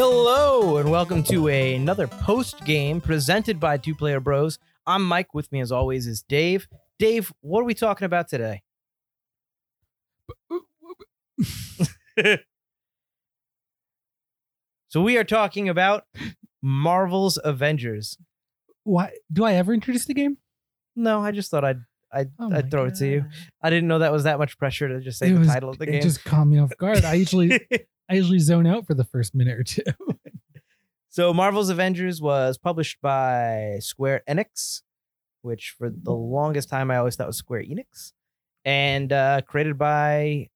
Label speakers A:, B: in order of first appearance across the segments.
A: Hello, and welcome to another post game presented by Two Player Bros. I'm Mike. With me, as always, is Dave. Dave, what are we talking about today? so we are talking about Marvel's Avengers.
B: Why do I ever introduce the game?
A: No, I just thought I'd I'd,
B: Oh
A: I'd throw it to you. I didn't know that was that much pressure to just say
B: It
A: the
B: was-
A: title of the
B: it
A: game.
B: just caught me off guard. I usually I usually zone out for the first minute or two.
A: So Marvel's Avengers was published by Square Enix, which for the longest time I always thought was Square Enix, and uh, created by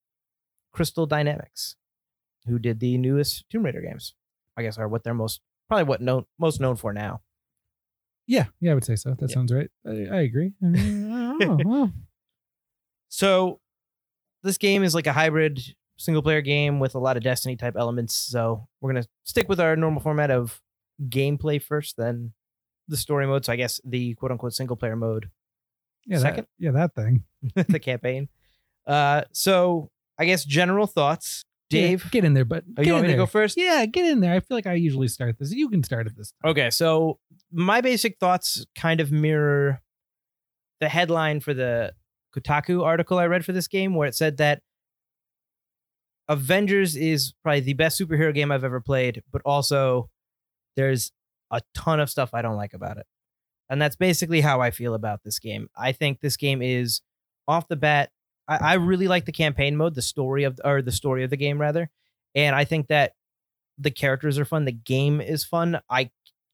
A: Crystal Dynamics, who did the newest Tomb Raider games. I guess are what they're most probably what known most known for now.
B: yeah, yeah, I would say so. That
A: Yeah.
B: sounds right. I, I agree. I mean, I. Well,
A: So this game is like a hybrid single player game with a lot of Destiny type elements. So we're gonna stick with our normal format of gameplay first, then the story mode. So I guess the quote unquote single player mode
B: yeah,
A: Second?
B: That, yeah, that thing.
A: the campaign. Uh, so I guess general thoughts.
B: Yeah,
A: Dave,
B: get in there, but
A: oh, you want me to go first?
B: Yeah, get in there. I feel like I usually start this. You can start at this. Time.
A: Okay, so my basic thoughts kind of mirror the headline for the Kotaku article I read for this game, where it said that Avengers is probably the best superhero game I've ever played, but also there's a ton of stuff I don't like about it. And that's basically how I feel about this game. I think this game is off the bat. I, I really like the campaign mode, the story of or the story of the game rather. And I think that the characters are fun. The game is fun. I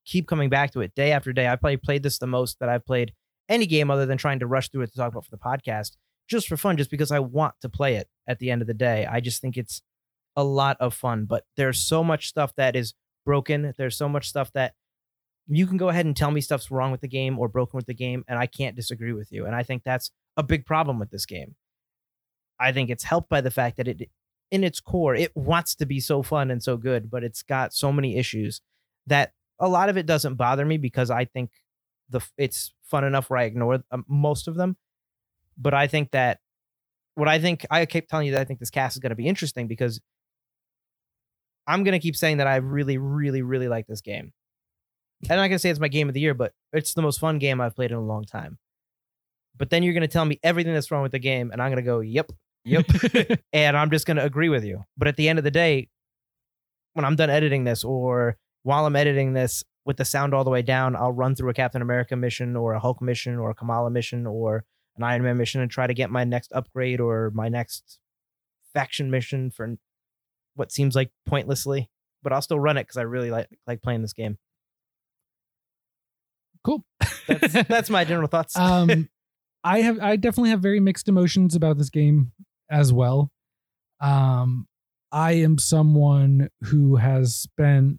A: keep coming back to it day after day. I probably played this the most that I've played any game other than trying to rush through it to talk about for the podcast, just for fun, just because I want to play it at the end of the day. I just think it's a lot of fun, but there's so much stuff that is broken. There's so much stuff that you can go ahead and tell me stuff's wrong with the game or broken with the game, and I can't disagree with you. And I think that's a big problem with this game. I think it's helped by the fact that it, in its core, it wants to be so fun and so good, but it's got so many issues that a lot of it doesn't bother me because I think the it's fun enough where I ignore um, most of them. But I think that what I think I keep telling you that I think this cast is going to be interesting because I'm going to keep saying that I really, really, really like this game. I'm not going to say it's my game of the year, but it's the most fun game I've played in a long time. But then you're going to tell me everything that's wrong with the game, and I'm going to go, yep, yep. and I'm just going to agree with you. But at the end of the day, when I'm done editing this, or while I'm editing this with the sound all the way down, I'll run through a Captain America mission, or a Hulk mission, or a Kamala mission, or an Iron Man mission, and try to get my next upgrade or my next faction mission for what seems like pointlessly. But I'll still run it because I really like like playing this game.
B: cool.
A: That's, that's my general thoughts.
B: um i have i definitely have very mixed emotions about this game as well um i am someone who has spent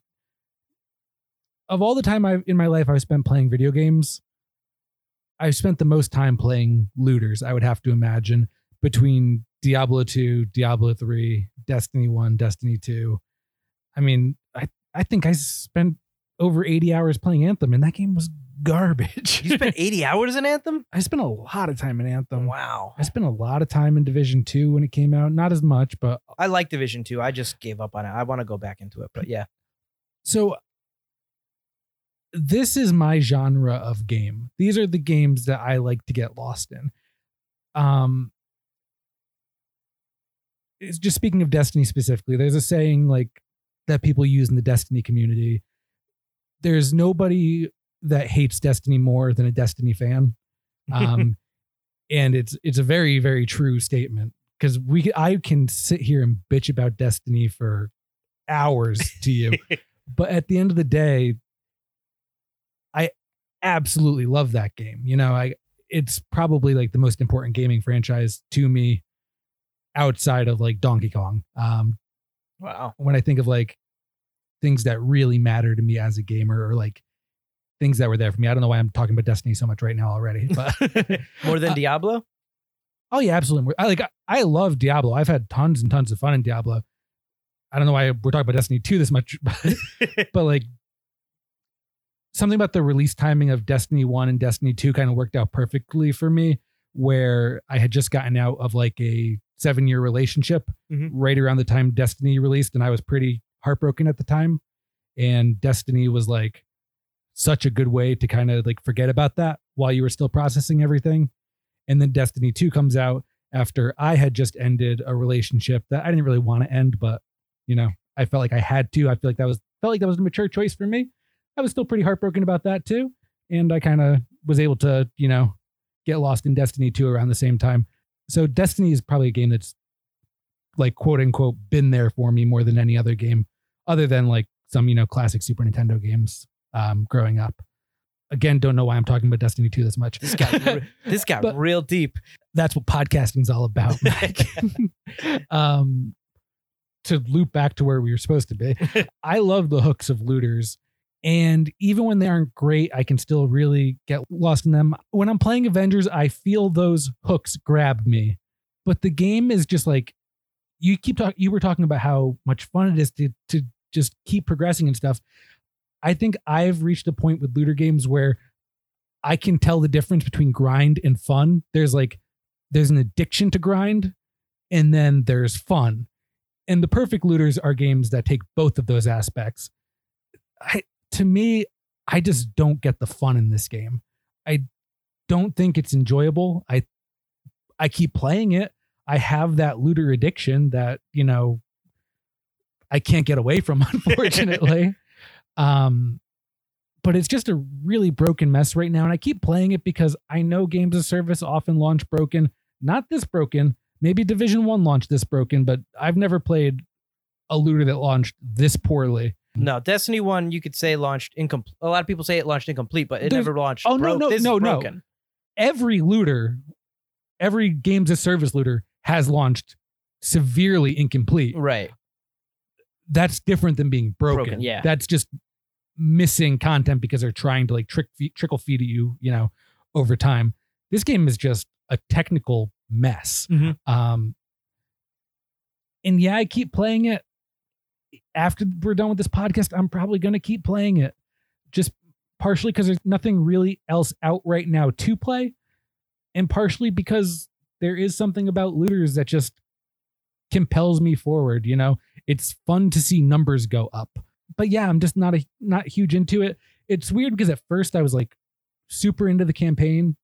B: of all the time I've in my life i've spent playing video games i've spent the most time playing looters i would have to imagine between diablo 2 diablo 3 destiny 1 destiny 2 i mean i i think i spent over 80 hours playing anthem and that game was garbage
A: you spent 80 hours in Anthem?
B: I spent a lot of time in Anthem.
A: Wow.
B: I spent a lot of time in Division Two when it came out. Not as much, but
A: I like Division 2. I just gave up on it. I want to go back into it, but yeah.
B: so this is my genre of game. These are the games that I like to get lost in. Um, it's just speaking of Destiny specifically. There's a saying like that people use in the Destiny community. There's nobody that hates Destiny more than a Destiny fan. um, and it's it's a very very true statement because we I can sit here and bitch about Destiny for hours to you, but at the end of the day, absolutely love that game. You know, I it's probably like the most important gaming franchise to me outside of like Donkey Kong. Um,
A: wow.
B: when I think of like things that really matter to me as a gamer or like things that were there for me. I don't know why I'm talking about Destiny so much right now already, but
A: More than
B: Uh,
A: Diablo?
B: oh yeah, absolutely. I like I love Diablo. I've had tons and tons of fun in Diablo. I don't know why we're talking about Destiny 2 this much, but, but like something about the release timing of Destiny 1 and Destiny 2 kind of worked out perfectly for me where I had just gotten out of like a 7-year relationship
A: Mhm.
B: right around the time Destiny released and I was pretty heartbroken at the time and Destiny was like such a good way to kind of like forget about that while you were still processing everything. And then Destiny 2 comes out after I had just ended a relationship that I didn't really want to end, but you know, I felt like I had to. I feel like that was felt like that was a mature choice for me. I was still pretty heartbroken about that too. And I kind of was able to, you know, get lost in Destiny 2 around the same time. So Destiny is probably a game that's like quote unquote been there for me more than any other game, other than like some, you know, classic Super Nintendo games um, growing up. Again, don't know why I'm talking about Destiny 2 this much.
A: This got this got
B: But-
A: real deep.
B: That's what podcasting's all about. Mike. um, to loop back to where we were supposed to be, I love the hooks of looters. And even when they aren't great, I can still really get lost in them. When I'm playing Avengers, I feel those hooks grab me. But the game is just like you keep talking you were talking about how much fun it is to to just keep progressing and stuff. I think I've reached a point with looter games where I can tell the difference between grind and fun. There's like there's an addiction to grind and then there's fun. And the perfect looters are games that take both of those aspects. I to me, I just don't get the fun in this game. I don't think it's enjoyable. I I keep playing it. I have that looter addiction that, you know, I can't get away from, unfortunately. um, but it's just a really broken mess right now. And I keep playing it because I know games of service often launch broken. Not this broken. Maybe Division One launched this broken, but I've never played a looter that launched this poorly.
A: No, Destiny One, you could say launched incomplete. A lot of people say it launched incomplete, but it
B: There's-
A: never launched.
B: oh, no,
A: broke.
B: no,
A: This is
B: no, no. Every looter, every games of service looter has launched severely incomplete.
A: Right.
B: that's different than being broken.
A: Broken, yeah.
B: That's just missing content because they're trying to like trick feed, trickle feed you, you know, over time. This game is just a technical mess.
A: Mhm.
B: Um and yeah, I keep playing it. After we're done with this podcast, I'm probably going to keep playing it. Just partially because there's nothing really else out right now to play and partially because there is something about looters that just compels me forward, you know it's fun to see numbers go up. But yeah, I'm just not a not huge into it. It's weird because at first I was like super into the campaign,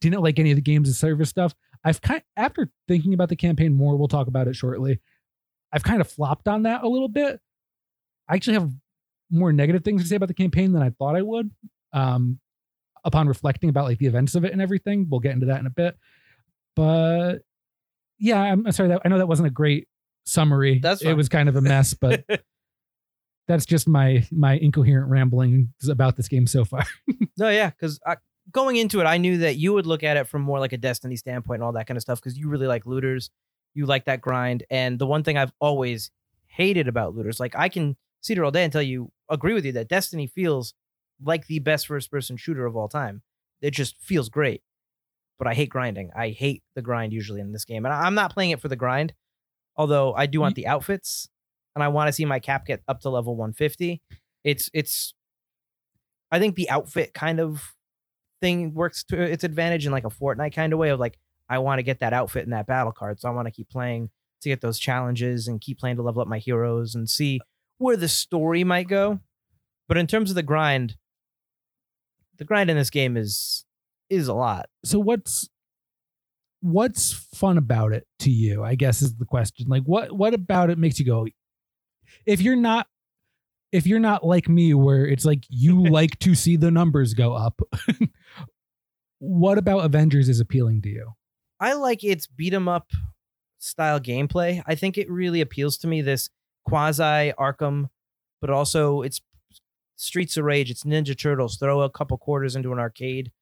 B: didn't like any of the games of service stuff. I've kind after thinking about the campaign more, we'll talk about it shortly. I've kind of flopped on that a little bit. I actually have more negative things to say about the campaign than I thought I would. Um, upon reflecting about like the events of it and everything, we'll get into that in a bit. But yeah, I'm sorry that I know that wasn't a great summary.
A: That's
B: it was kind of a mess, but that's just my my incoherent rambling about this game so far.
A: No, yeah, because going into it, I knew that you would look at it from more like a Destiny standpoint and all that kind of stuff because you really like looters, you like that grind, and the one thing I've always hated about looters, like I can sit here all day and tell you, agree with you that Destiny feels like the best first-person shooter of all time. It just feels great, but I hate grinding. I hate the grind usually in this game, and I'm not playing it for the grind. Although I do mm-hmm. want the outfits, and I want to see my cap get up to level 150. It's it's I think the outfit kind of thing works to its advantage in like a Fortnite kind of way of like I want to get that outfit and that battle card, so I want to keep playing to get those challenges and keep playing to level up my heroes and see where the story might go. But in terms of the grind, the grind in this game is is a lot.
B: so what's what's fun about it to you? I guess is the question. Like what what about it makes you go if you're not if you're not like me where it's like you like to see the numbers go up. what about Avengers is appealing to you?
A: I like its beat 'em up style gameplay. I think it really appeals to me. This quasi Arkham, but also it's Streets of Rage. It's Ninja Turtles. Throw a couple quarters into an arcade.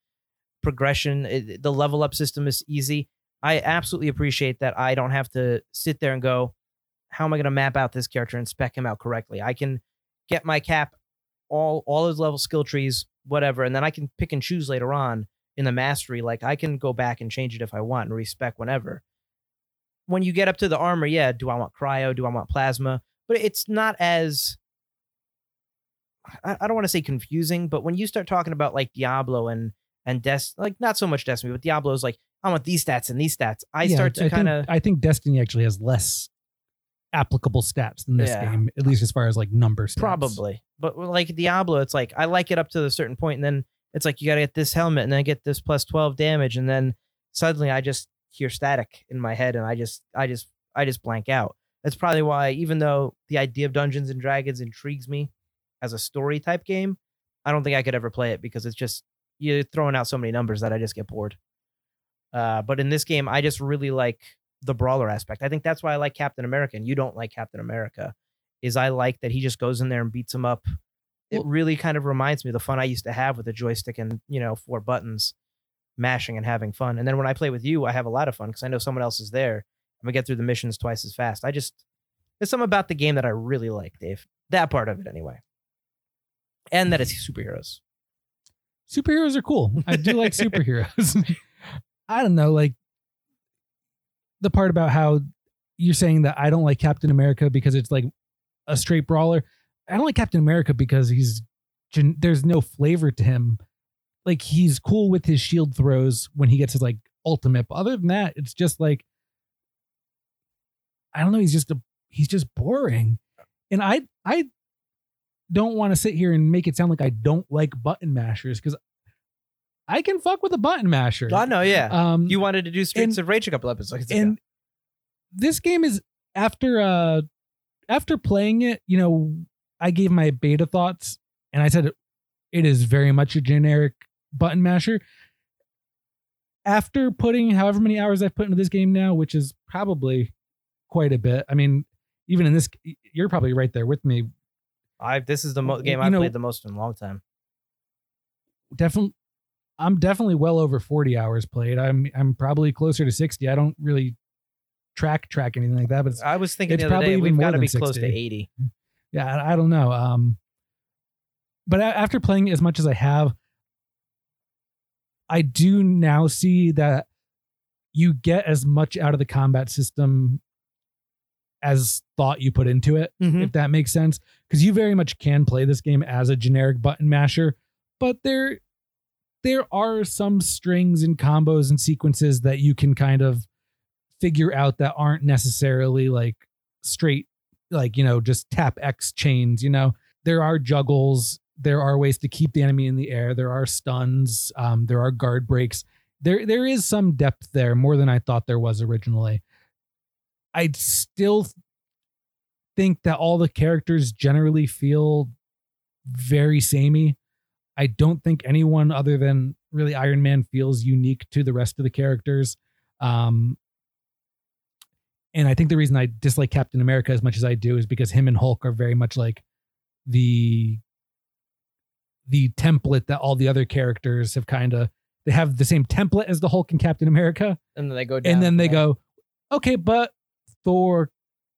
A: Progression. it- the level up system is easy. I absolutely appreciate that. I don't have to sit there and go, "How am I going to map out this character and spec him out correctly?" I can get my cap, all all his level skill trees, whatever, and then I can pick and choose later on in the mastery, like I can go back and change it if I want and respect whenever. When you get up to the armor, yeah, do I want cryo? Do I want plasma? But it's not as I, I don't want to say confusing, but when you start talking about like Diablo and and Des like not so much Destiny, but Diablo's like, I want these stats and these stats. I
B: Yeah,
A: start to kind of
B: I think Destiny actually has less applicable stats in this
A: Yeah.
B: game, at least as far as like numbers.
A: Probably. But like Diablo, it's like I like it up to a certain point, and then it's like you got to get this helmet and then get this plus 12 damage. And then suddenly I just hear static in my head and I just, I just, I just blank out. That's probably why, even though the idea of Dungeons and Dragons intrigues me as a story type game, I don't think I could ever play it because it's just, you're throwing out so many numbers that I just get bored. Uh, but in this game, I just really like the brawler aspect. I think that's why I like Captain America and you don't like Captain America is I like that he just goes in there and beats him up. It
B: Well-
A: really kind of reminds me of the fun I used to have with a joystick and, you know, four buttons mashing and having fun. And then when I play with you, I have a lot of fun because I know someone else is there. and we get through the missions twice as fast. I just there's something about the game that I really like, Dave. That part of it anyway. And that it's superheroes.
B: superheroes are cool. I do like superheroes. I don't know, like the part about how you're saying that I don't like Captain America because it's like a straight brawler. I don't like Captain America because he's there's no flavor to him. Like he's cool with his shield throws when he gets his like ultimate. But other than that, it's just like I don't know. He's just a he's just boring, and I I don't want to sit here and make it sound like I don't like button mashers because I can fuck with a button masher.
A: I know, yeah.
B: Um,
A: you wanted to do Streets
B: and-
A: of Rage a couple episodes ago.
B: and this game is after uh after playing it, you know, I gave my beta thoughts and I said it is very much a generic button masher. After putting however many hours I've put into this game now, which is probably quite a bit. I mean, even in this you're probably right there with me.
A: I this is the mo- game
B: you
A: I've
B: know-
A: played the most in a long time.
B: Definitely I'm definitely well over 40 hours played. I'm I'm probably closer to 60. I don't really track track anything like that, but it's
A: I was thinking
B: it's
A: the other
B: probably
A: day
B: even
A: we've
B: more
A: got to be close to 80.
B: Yeah I, I don't know um but a- after playing as much as i have i do now see that you get as much out of the combat system as thought you put into it
A: Mhm.
B: if that makes sense because you very much can play this game as a generic button masher but there there are some strings and combos and sequences that you can kind of figure out that aren't necessarily like straight like you know just tap x chains you know? There are juggles. There are ways to keep the enemy in the air. There are stuns. Um, there are guard breaks. There there is some depth there more than i thought there was originally. I still think that all the characters generally feel very samey. I don't think anyone other than really iron man feels unique to the rest of the characters. Um and I think the reason I dislike Captain America as much as I do is because him and Hulk are very much like the the template that all the other characters have kind of they have the same template as the Hulk and Captain America,
A: And then they go down.
B: and then they go, okay, but Thor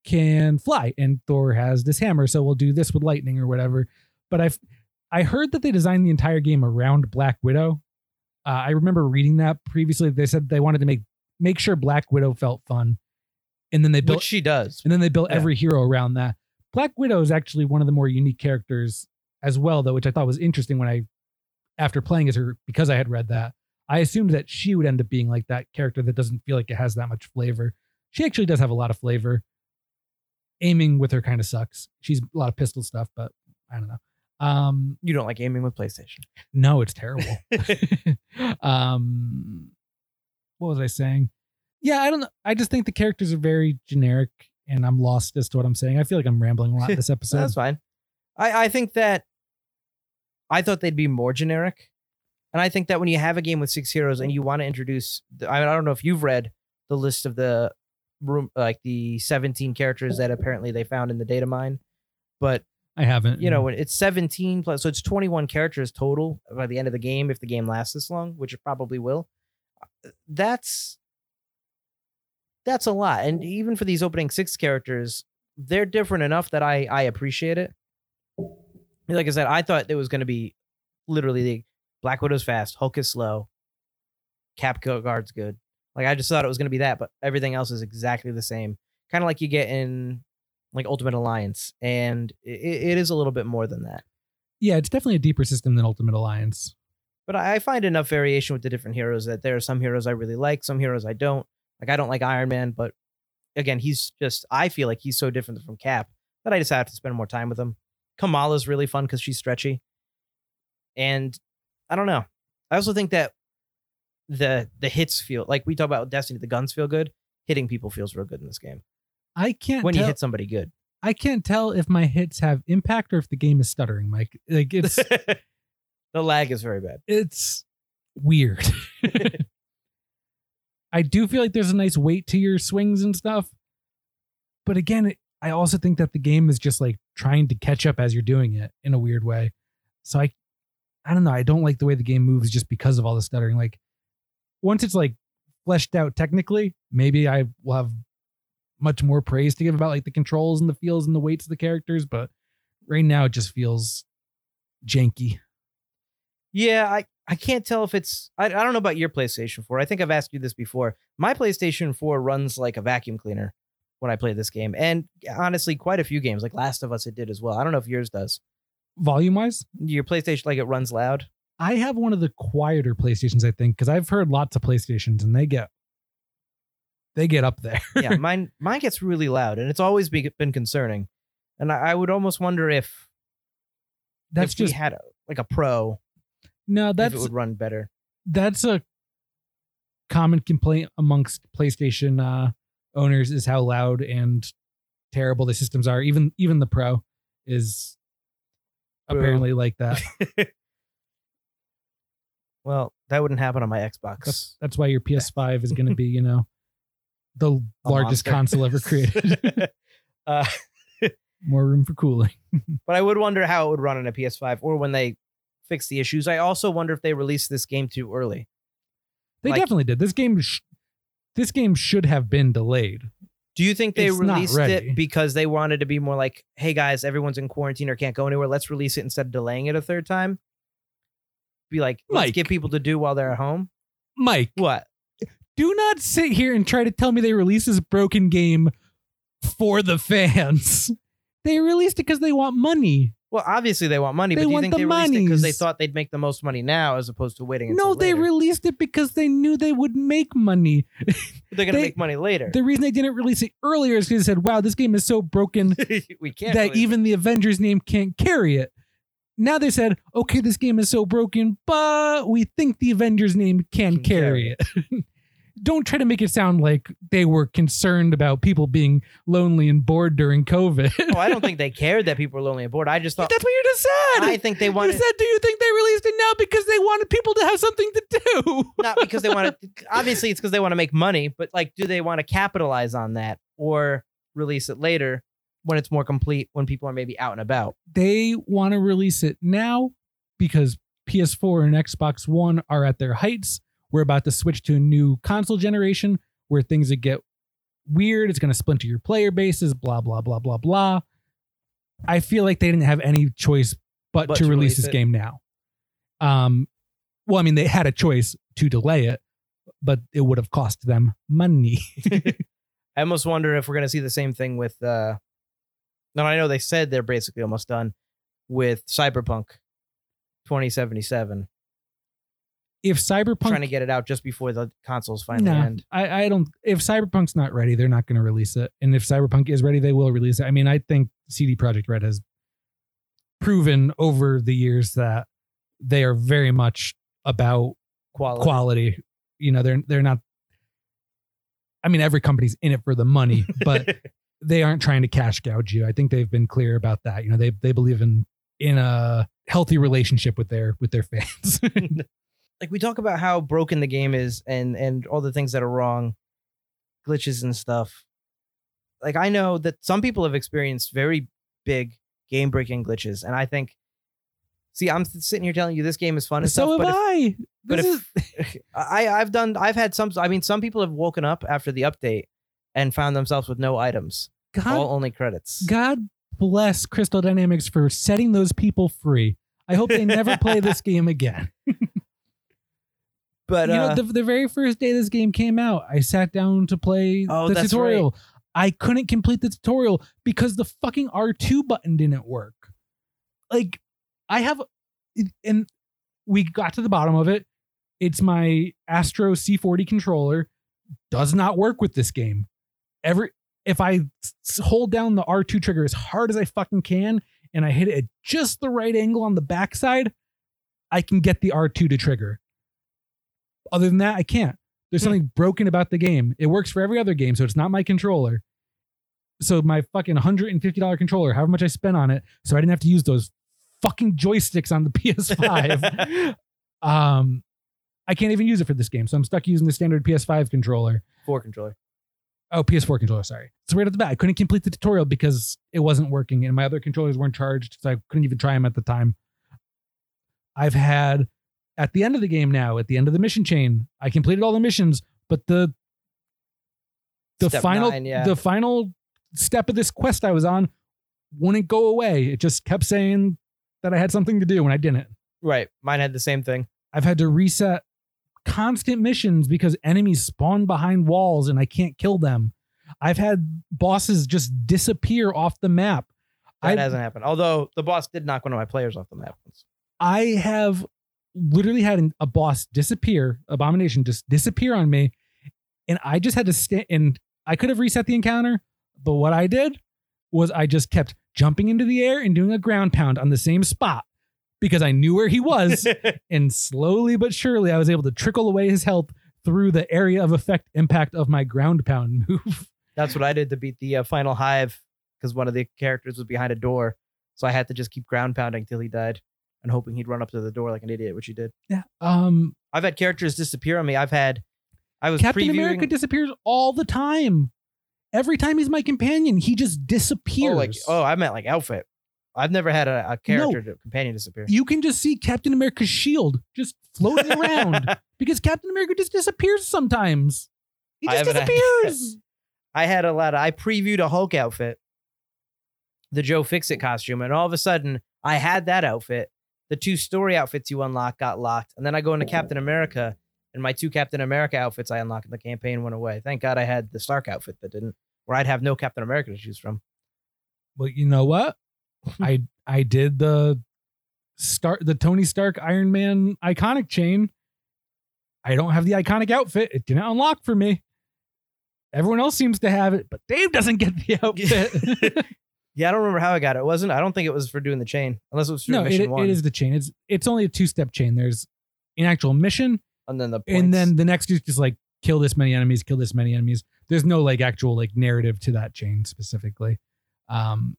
B: can fly, and Thor has this hammer, so we'll do this with lightning or whatever. But I've I heard that they designed the entire game around Black Widow. Uh, I remember reading that previously. They said they wanted to make make sure Black Widow felt fun, and then they built
A: Which she does.
B: and then they built
A: Yeah.
B: every hero around that. Black Widow is actually one of the more unique characters as well, though, which I thought was interesting when I, after playing as her, because I had read that, I assumed that she would end up being like that character that doesn't feel like it has that much flavor. She actually does have a lot of flavor. Aiming with her kind of sucks. She's a lot of pistol stuff, but I don't know. Um,
A: You don't like aiming with PlayStation.
B: no, it's terrible. um, what was I saying? Yeah, I don't know. I just think the characters are very generic, and I'm lost as to what I'm saying. I feel like I'm rambling a lot this episode.
A: that's fine. I, I think that I thought they'd be more generic. And I think that when you have a game with six heroes and you want to introduce, the, I, mean, I don't know if you've read the list of the room, like the 17 characters that apparently they found in the data mine, but
B: I haven't.
A: you know, when it's 17 plus, so it's 21 characters total by the end of the game if the game lasts this long, which it probably will. That's that's a lot, and even for these opening six characters, they're different enough that I I appreciate it. Like I said, I thought it was going to be literally the Black Widow's fast, Hulk is slow, Cap Guard's good. Like I just thought it was going to be that, but everything else is exactly the same, kind of like you get in like Ultimate Alliance, and it, it is a little bit more than that.
B: yeah, it's definitely a deeper system than Ultimate Alliance.
A: But I I find enough variation with the different heroes that there are some heroes I really like, some heroes I don't. Like I don't like Iron Man, but again, he's just I feel like he's so different from Cap that I just have to spend more time with him. Kamala's really fun because she's stretchy. And I don't know. I also think that the the hits feel like we talk about Destiny, the guns feel good. Hitting people feels real good in this game.
B: I can't
A: When
B: tell,
A: you hit somebody good.
B: I can't tell if my hits have impact or if the game is stuttering, Mike. Like it's
A: the lag is very bad.
B: it's weird. I do feel like there's a nice weight to your swings and stuff. But again, it, I also think that the game is just like trying to catch up as you're doing it in a weird way. So I I don't know, I don't like the way the game moves just because of all the stuttering. Like once it's like fleshed out technically, maybe I will have much more praise to give about like the controls and the feels and the weights of the characters, but right now it just feels janky.
A: Yeah, I, I can't tell if it's I, I don't know about your PlayStation 4. I think I've asked you this before. My PlayStation 4 runs like a vacuum cleaner when I play this game. And honestly, quite a few games, like Last of Us, it did as well. I don't know if yours does.
B: Volume wise,
A: Your PlayStation like it runs loud.
B: I have one of the quieter PlayStations, I think, because I've heard lots of PlayStations and they get they get up there.
A: Yeah, mine mine gets really loud, and it's always be, been concerning. And I, I would almost wonder if
B: that's
A: if we
B: just
A: had a, like a pro,
B: no, that's
A: it would run better.
B: that's a common complaint amongst PlayStation uh, owners is how loud and terrible the systems are. Even even the Pro is
A: Boo.
B: apparently like that.
A: Well, that wouldn't happen on my Xbox.
B: That's, that's why your PS5 is going to be, you know, the
A: A
B: largest
A: monster.
B: console ever created.
A: uh,
B: More room for cooling.
A: but I would wonder how it would run on a PS5 or when they fix the issues. I also wonder if they released this game too early.
B: They
A: Like-
B: definitely did. This game, sh- this game should have been delayed.
A: Do you think they
B: It's
A: released it because they wanted to be more like, hey guys, everyone's in quarantine or can't go anywhere. Let's release it instead of delaying it a third time? Be like, let's
B: Mike.
A: get people to do while they're at home.
B: Mike,
A: What?
B: do not sit here and try to tell me they released this broken game for the fans. They released it because they want money.
A: Well, obviously they want money,
B: They
A: but do you
B: want
A: think
B: the
A: they released it because they
B: monies.
A: thought they'd make the most money now as opposed to waiting until
B: No, they
A: later?
B: released it because they knew they would make money.
A: They're gonna
B: they-
A: make money later.
B: The reason they didn't release it earlier is because they said, wow, this game is so broken
A: we can't
B: that
A: it.
B: even the Avengers name can't carry it. Now they said, okay, this game is so broken, but we think the Avengers name can,
A: Can
B: carry it. Don't try to make it sound like they were concerned about people being lonely and bored during COVID.
A: Oh, I don't think they cared that people were lonely and bored. I just thought
B: That's what you just said.
A: I think they
B: you
A: wanted
B: said, do you think they released it now because they wanted people to have something to do?
A: not because they want to. Obviously, it's because they want to make money. But like, do they want to capitalize on that or release it later when it's more complete when people are maybe out and about?
B: they want to release it now because PS4 and Xbox One are at their heights. We're about to switch to a new console generation where things that get weird. It's going to splinter your player bases, blah, blah, blah, blah, blah. I feel like they didn't have any choice but,
A: But
B: to
A: to
B: release
A: release
B: this
A: it.
B: game now. Um, well, I mean, they had a choice to delay it, but it would have cost them money.
A: I almost wonder if we're gonna see the same thing with. uh No, I know they said they're basically almost done with Cyberpunk 2077,
B: if Cyberpunk
A: trying to get it out just before the consoles finally
B: No,
A: end.
B: I, I don't. If Cyberpunk's not ready, they're not going to release it. And if Cyberpunk is ready, they will release it. I mean, I think CD Projekt Red has proven over the years that they are very much about
A: Quality.
B: quality. You know, they're they're not. I mean, every company's in it for the money, but they aren't trying to cash gouge you. I think they've been clear about that. You know, they they believe in in a healthy relationship with their with their fans.
A: like we talk about how broken the game is and and all the things that are wrong glitches and stuff like i know that some people have experienced very big game breaking glitches and i think see i'm sitting here telling you this game is fun and
B: so
A: stuff
B: have
A: but
B: I.
A: but
B: This
A: if-
B: is-
A: i i've done i've had some i mean some people have woken up after the update and found themselves with no items
B: God
A: all only credits
B: God bless Crystal Dynamics for setting those people free. I hope they never play this game again.
A: but
B: you
A: uh,
B: know, the, the very first day this game came out, I sat down to play
A: Oh,
B: the tutorial. I couldn't complete the tutorial because the fucking R2 button didn't work. Like, I have, and we got to the bottom of it. It's my Astro C40 controller. Does not work with this game. Every if I hold down the R2 trigger as hard as I fucking can and I hit it at just the right angle on the backside, I can get the R2 to trigger. Other than that, I can't. There's
A: Hmm.
B: something broken about the game. It works for every other game, so it's not my controller. So my fucking $150 controller, however much I spent on it, so I didn't have to use those fucking joysticks on the PS5. um, I can't even use it for this game, so I'm stuck using the standard PS5 controller.
A: Four controller.
B: Oh, PS4 controller, sorry. So right at the bat, I couldn't complete the tutorial because it wasn't working and my other controllers weren't charged, so I couldn't even try them at the time. I've had at the end of the game now, at the end of the mission chain, I completed all the missions, but the the
A: Step
B: final
A: nine, yeah.
B: the final step of this quest I was on wouldn't go away. It just kept saying that I had something to do and I didn't.
A: Right. Mine had the same thing.
B: I've had to reset constant missions because enemies spawn behind walls and I can't kill them. I've had bosses just disappear off the map.
A: That
B: I
A: hasn't happened. Although the boss did knock one of my players off the map once.
B: I have literally had an- a boss disappear, abomination just disappear on me, and I just had to stand. And I could have reset the encounter, but what I did was I just kept jumping into the air and doing a ground pound on the same spot because I knew where he was. and slowly but surely I was able to trickle away his health through the area of effect impact of my ground pound move.
A: That's what I did to beat the uh, final hive because one of the characters was behind a door. So I had to just keep ground pounding till he died and hoping he'd run up to the door like an idiot, which he did.
B: Yeah. Um
A: I've had characters disappear on me. I've had, I was
B: Captain
A: previewing.
B: America disappears all the time. Every time he's my companion, he just disappears.
A: oh, like, oh, I meant like outfit. I've never had a, a character to- companion disappear.
B: you can just see Captain America's shield just floating around because Captain America just disappears sometimes. He just
A: haven't had-
B: disappears.
A: I had a lot of, I previewed a Hulk outfit, the Joe Fixit costume, and all of a sudden I had that outfit. The two story outfits you unlock got locked. And then I go into oh. Captain America, and my two Captain America outfits I unlocked in the campaign went away. Thank God I had the Stark outfit that didn't, where I'd have no Captain America to choose from.
B: Well, you know what? I I did the start the Tony Stark Iron Man iconic chain. I don't have the iconic outfit. It didn't unlock for me. Everyone else seems to have it, but Dave doesn't get the outfit.
A: Yeah, I don't remember how I got it. It wasn't, I don't think it was for doing the chain, unless it was for
B: no,
A: mission
B: it,
A: one.
B: it is the chain. It's it's only a two step chain. There's an actual mission,
A: and then the
B: and then the next is just like kill this many enemies, kill this many enemies. There's no like actual like narrative to that chain specifically. Um,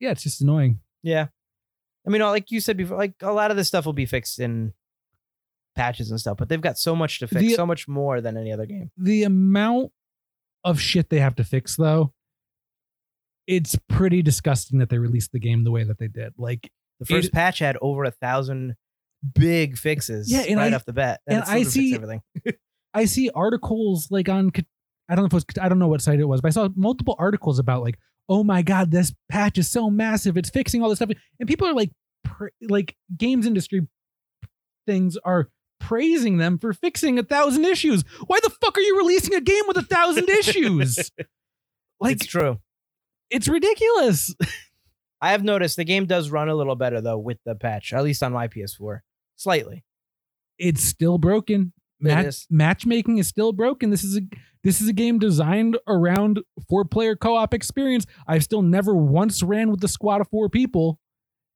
B: yeah, it's just annoying.
A: Yeah. I mean, like you said before, like a lot of this stuff will be fixed in patches and stuff, but they've got so much to fix,
B: The-
A: so much more than any other game.
B: the amount of shit they have to fix though it's pretty disgusting that they released the game the way that they did like
A: The first
B: It-
A: patch had over a thousand big fixes
B: Yeah,
A: right
B: I-
A: off the bat.
B: and
A: still
B: I see-
A: everything.
B: i see articles like on i don't know if it was i don't know what site it was but i saw multiple articles about like oh my god this patch is so massive it's fixing all this stuff and people are like pra- like games industry things are praising them for fixing a thousand issues why the fuck are you releasing a game with a thousand issues like
A: it's true.
B: It's ridiculous
A: I have noticed the game does run a little better though with the patch, at least on my PS4, slightly.
B: it's still broken.
A: It
B: Match-
A: is.
B: matchmaking is still broken. This is a this is a game designed around four player co op experience. I've still never once ran with the squad of four people.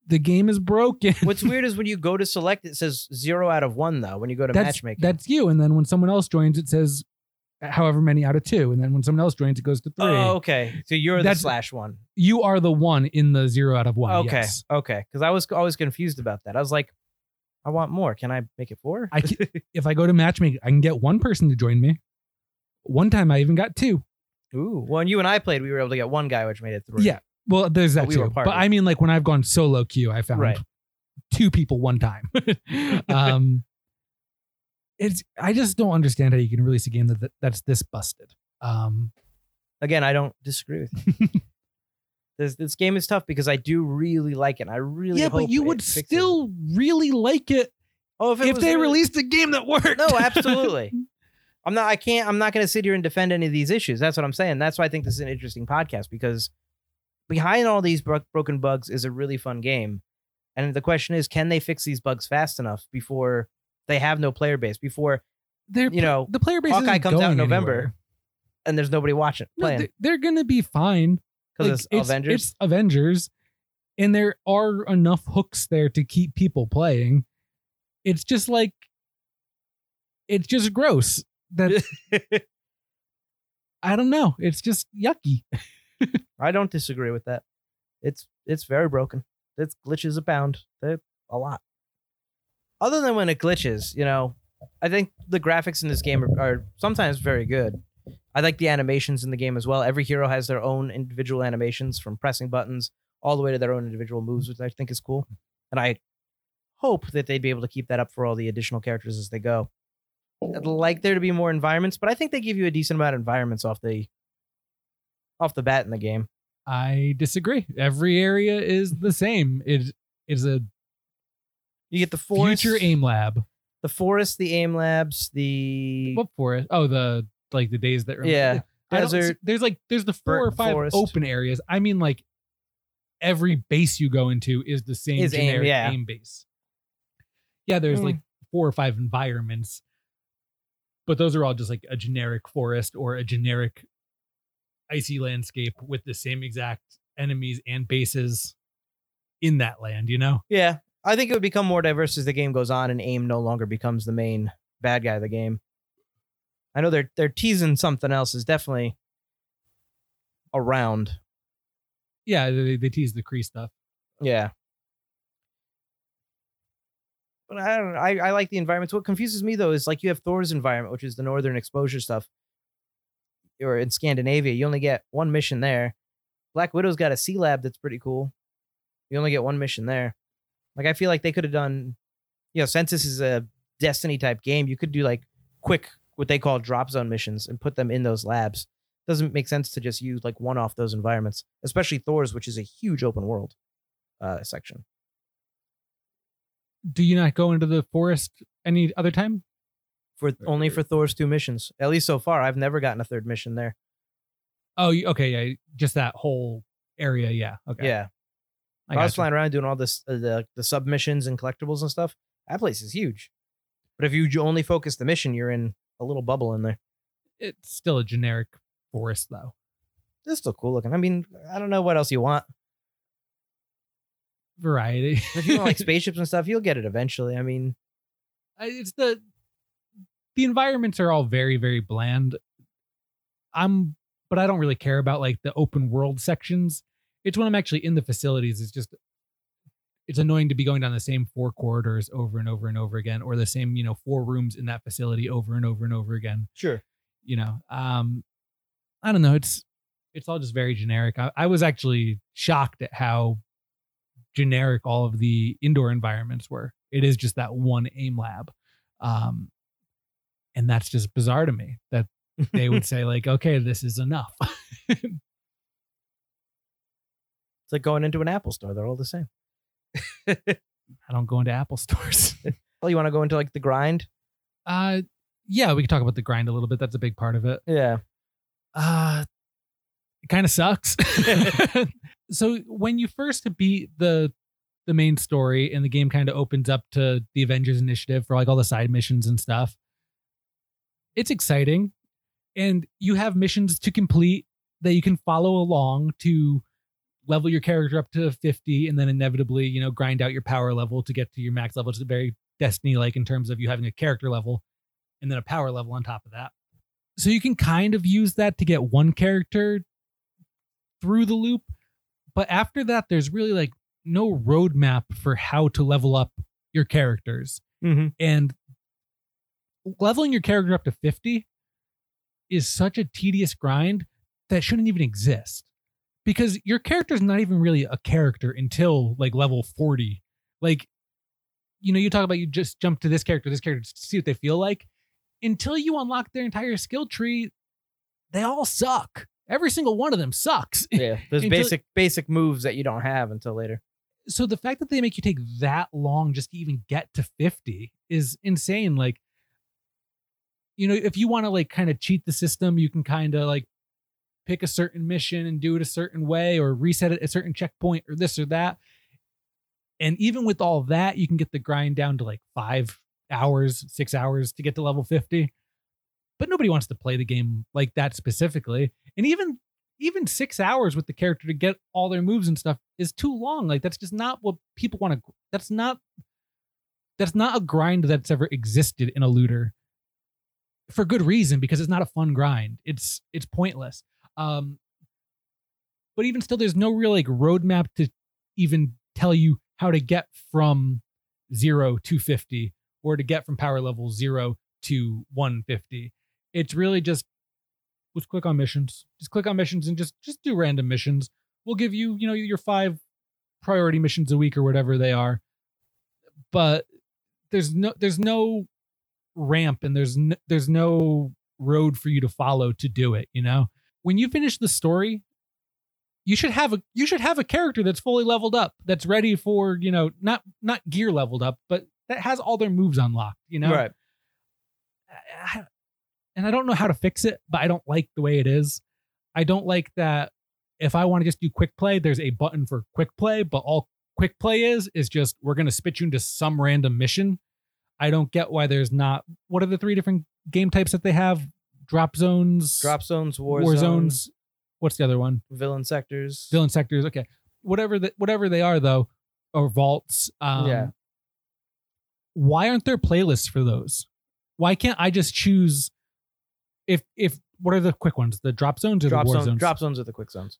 B: The game is broken.
A: What's weird is when you go to select, it says zero out of one though. When you go to
B: that's
A: matchmaking,
B: that's you. And then when someone else joins, it says however many out of two. And then when someone else joins, it goes to three.
A: oh, okay. So you're the
B: That's-
A: slash one.
B: You are the one in the zero out of one.
A: Okay,
B: yes.
A: okay. Because I was always confused about that. I was like, I want more. Can I make it four?
B: I can, if I go to matchmaking, I can get one person to join me. One time I even got two.
A: Ooh. Well, when you and I played, we were able to get one guy, which made it three.
B: Yeah. Well, there's that
A: But we were
B: too. But. I mean, like when I've gone solo queue, I found
A: Right.
B: two people one time. um, it's I just don't understand how you can release a game that, that that's this busted. Um,
A: Again, I don't disagree with you. this this game is tough because I do really like it. I really
B: yeah, but you
A: it
B: would still really like it
A: oh if, it
B: if they
A: really-
B: released a game that worked.
A: No, absolutely. I'm not. I can't. I'm not going to sit here and defend any of these issues. That's what I'm saying. That's why I think this is an interesting podcast because behind all these bro- broken bugs is a really fun game, and the question is, can they fix these bugs fast enough before they have no player base? Before
B: They're,
A: you know,
B: the player base
A: Hawkeye comes out in November.
B: anywhere.
A: and there's nobody watching
B: No,
A: playing
B: they- they're gonna be fine.
A: because
B: Like,
A: it's, Avengers.
B: It's Avengers, and there are enough hooks there to keep people playing. It's just like, it's just gross. That I don't know. It's just yucky.
A: I don't disagree with that. It's it's very broken. It's glitches abound. They're a lot. Other than when it glitches, you know, I think the graphics in this game are, are sometimes very good. I like the animations in the game as well. Every hero has their own individual animations from pressing buttons all the way to their own individual moves, which I think is cool. And I hope that they'd be able to keep that up for all the additional characters as they go. I'd like there to be more environments, but I think they give you a decent amount of environments off the off the bat in the game.
B: I disagree. Every area is the same. It is a
A: You get the forest,
B: future AIM lab.
A: the forest, the AIM labs, the
B: What forest? Oh, the like the days that.
A: Yeah.
B: I don't-
A: desert.
B: there's like there's the four or
A: burnt
B: five
A: forest.
B: open areas. I mean, like every base you go into is the same
A: Is AIM,
B: generic
A: yeah.
B: AIM base. Yeah, there's like hmm. four or five environments, but those are all just like a generic forest or a generic icy landscape with the same exact enemies and bases in that land. You know.
A: Yeah, I think it would become more diverse as the game goes on, and AIM no longer becomes the main bad guy of the game. I know they're they're teasing something else is definitely around.
B: Yeah, they, they tease the Kree stuff.
A: Yeah. But I don't know. I, I like the environments. What confuses me though is like you have Thor's environment, which is the northern exposure stuff. Or in Scandinavia, you only get one mission there. Black Widow's got a sea lab that's pretty cool. You only get one mission there. Like I feel like they could have done, you know, since this is a Destiny type game, you could do like quick what they call drop zone missions and put them in those labs. Doesn't make sense to just use like one off those environments, especially Thor's, which is a huge open world uh, section.
B: Do you not go into the forest any other time?
A: for only for Thor's two missions. At least so far, I've never gotten a third mission there.
B: Oh, okay, yeah, just that whole area. Yeah, okay.
A: Yeah,
B: I,
A: I, was flying around doing all this uh, the the submissions and collectibles and stuff. That place is huge. But if you only focus the mission, you're in a little bubble in there.
B: It's still a generic forest, though.
A: It's still cool looking. I mean, I don't know what else you want.
B: Variety.
A: If you want like spaceships and stuff, you'll get it eventually. I mean,
B: I- it's the the environments are all very very bland. I'm, but I don't really care about like the open world sections. It's when I'm actually in the facilities. It's just it's annoying to be going down the same four corridors over and over and over again, or the same you know four rooms in that facility over and over and over again.
A: sure.
B: you know um i don't know it's it's all just very generic I, I was actually shocked at how generic all of the indoor environments were it is just that one AIM lab um and that's just bizarre to me that they would say like okay this is enough
A: like going into an Apple store. They're all the same.
B: i don't go into apple stores
A: Well, you want to go into like the grind?
B: uh yeah we can talk about the grind a little bit that's a big part of it
A: Yeah.
B: uh it kind of sucks so when you first beat the the main story and the game kind of opens up to the avengers initiative for like all the side missions and stuff it's exciting and you have missions to complete that you can follow along to level your character up to 50 and then inevitably you know grind out your power level to get to your max level it's very destiny like in terms of you having a character level and then a power level on top of that. So you can kind of use that to get one character through the loop but after that there's really like no roadmap for how to level up your characters.
A: Mm-hmm.
B: and leveling your character up to 50 is such a tedious grind that shouldn't even exist because your character's not even really a character until like level 40 like you know you talk about you just jump to this character this character to see what they feel like until you unlock their entire skill tree they all suck every single one of them sucks
A: Yeah. There's
B: Until-
A: basic basic moves that you don't have until later.
B: so the fact that they make you take that long just to even get to 50 is insane like you know if you want to like kind of cheat the system you can kind of like pick a certain mission and do it a certain way or reset it at a certain checkpoint or this or that and even with all that you can get the grind down to like five hours six hours to get to level 50 but nobody wants to play the game like that specifically. And even even six hours with the character to get all their moves and stuff is too long. Like that's just not what people want to. That's not that's not a grind that's ever existed in a looter for good reason because it's not a fun grind. It's it's pointless. Um, but even still, there's no real like roadmap to even tell you how to get from zero to 50 or to get from power level zero to 150. It's really just let's click on missions. Just click on missions and just just do random missions. We'll give you, you know, your five priority missions a week or whatever they are. But there's no there's no ramp and there's no, there's no road for you to follow to do it, you know? When you finish the story, you should have a you should have a character that's fully leveled up, that's ready for, you know, not not gear leveled up, but that has all their moves unlocked, you know?
A: Right.
B: I- and I don't know how to fix it, but I don't like the way it is. I don't like that if I want to just do quick play, there's a button for quick play, but all quick play is is just we're going to spit you into some random mission. I don't get why there's not what are the three different game types that they have? Drop zones,
A: Drop zones, war,
B: war
A: zones,
B: zones. What's the other one?
A: villain sectors.
B: Villain sectors. Okay, whatever that whatever they are though, or vaults. Um,
A: Yeah.
B: Why aren't there playlists for those? Why can't I just choose? If if what are the quick ones? The drop zones or
A: drop
B: the war
A: zones.
B: zones?
A: Drop zones are the quick zones.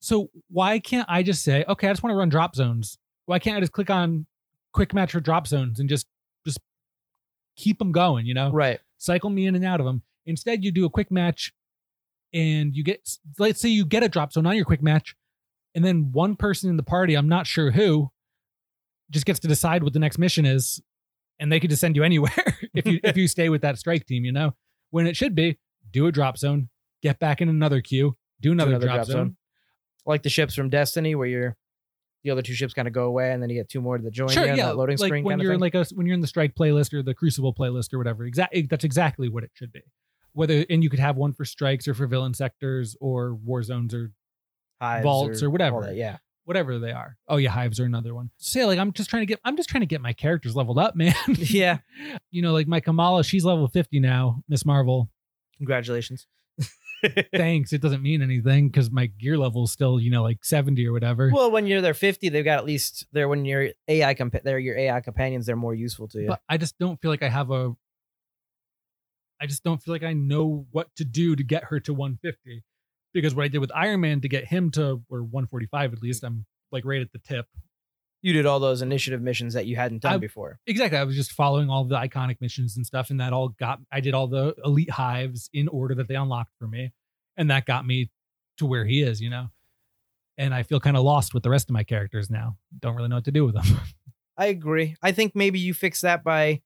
B: So why can't I just say, okay, I just want to run drop zones? Why can't I just click on quick match for drop zones and just just keep them going? You know,
A: Right.
B: cycle me in and out of them. Instead, you do a quick match, and you get let's say you get a drop zone on your quick match, and then one person in the party, I'm not sure who, just gets to decide what the next mission is, and they could just send you anywhere if you if you stay with that strike team. You know, when it should be do a drop zone, get back in another queue, do another,
A: another
B: drop,
A: drop
B: zone.
A: zone. Like the ships from Destiny, where you're the other two ships kind of go away, and then you get two more to the join
B: Sure, yeah,
A: that loading
B: like
A: screen.
B: when
A: kind
B: you're
A: of
B: in
A: thing.
B: like a when you're in the strike playlist or the crucible playlist or whatever. Exactly, that's exactly what it should be. Whether and you could have one for strikes or for villain sectors or war zones or
A: Hives
B: vaults or
A: all
B: whatever.
A: that, Yeah.
B: whatever they are. Oh yeah, hives are another one. So yeah, like I'm just trying to get I'm just trying to get my characters leveled up, man.
A: Yeah.
B: you know, like my Kamala, she's level 50 now, Miss Marvel.
A: Congratulations.
B: Thanks. It doesn't mean anything because my gear level is still, you know, like 70 or whatever.
A: Well, when you're there 50, they've got at least they're when your AI compa- they're your AI companions, they're more useful to you.
B: But I just don't feel like I have a I just don't feel like I know what to do to get her to 150. Because what I did with Iron Man to get him to or 145 at least, I'm like right at the tip.
A: you did all those initiative missions that you hadn't done
B: I-
A: before.
B: Exactly. I was just following all the iconic missions and stuff, and that all got. I did all the elite hives in order that they unlocked for me, and that got me to where he is. You know, and I feel kind of lost with the rest of my characters now. Don't really know what to do with them.
A: I agree. I think maybe you fix that by,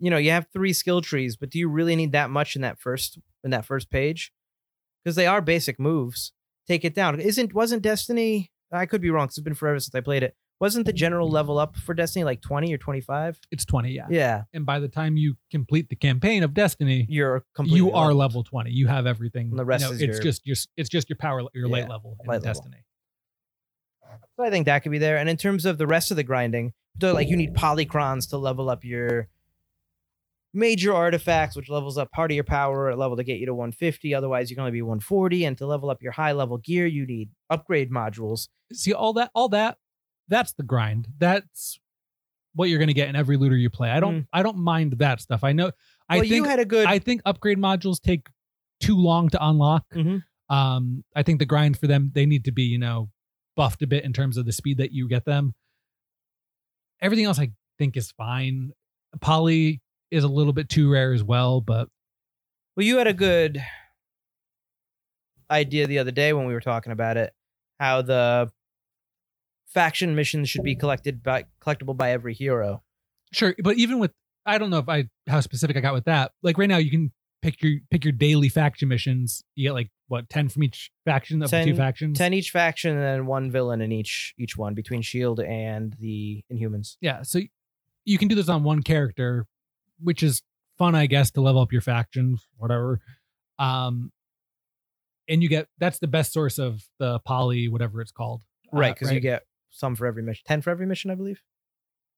A: you know, you have three skill trees, but do you really need that much in that first in that first page? Because they are basic moves. Take it down. Isn't wasn't Destiny? I could be wrong. Cause it's been forever since I played it. Wasn't the general level up for Destiny like twenty or twenty five?
B: it's twenty, yeah.
A: Yeah,
B: And by the time you complete the campaign of Destiny,
A: you're completely
B: you are
A: leveled.
B: level twenty. You have everything.
A: And the rest
B: you know,
A: is
B: it's
A: your-
B: just your it's just your power your
A: Yeah,
B: light level in
A: light level.
B: Destiny.
A: So I think that could be there. And in terms of the rest of the grinding, like you need polycrons to level up your major artifacts, which levels up part of your power at level to get you to 150. Otherwise, you can only be 140. And to level up your high level gear, you need upgrade modules.
B: See all that all that that's the grind. That's what you're gonna get in every looter you play. I don't I don't mind that stuff. I know I
A: well,
B: think
A: you had a good.
B: I think upgrade modules take too long to unlock.
A: Mhm.
B: Um, I think the grind for them they need to be you know buffed a bit in terms of the speed that you get them. Everything else I think is fine. Poly is a little bit too rare as well, but
A: well, you had a good idea the other day when we were talking about it. How the faction missions should be collected by collectible by every hero.
B: sure. But even with I don't know if I how specific I got with that. Like right now, you can pick your pick your daily faction missions. You get like what ten from each faction of the two
A: 10
B: factions.
A: 10 each faction and then one villain in each each one between shield and the inhumans
B: Yeah, so you can do this on one character, which is fun, I guess, to level up your factions, whatever. Um, and you get that's the best source of the poly, whatever it's called. Uh,
A: right because you get some for every mission 10 for every mission i believe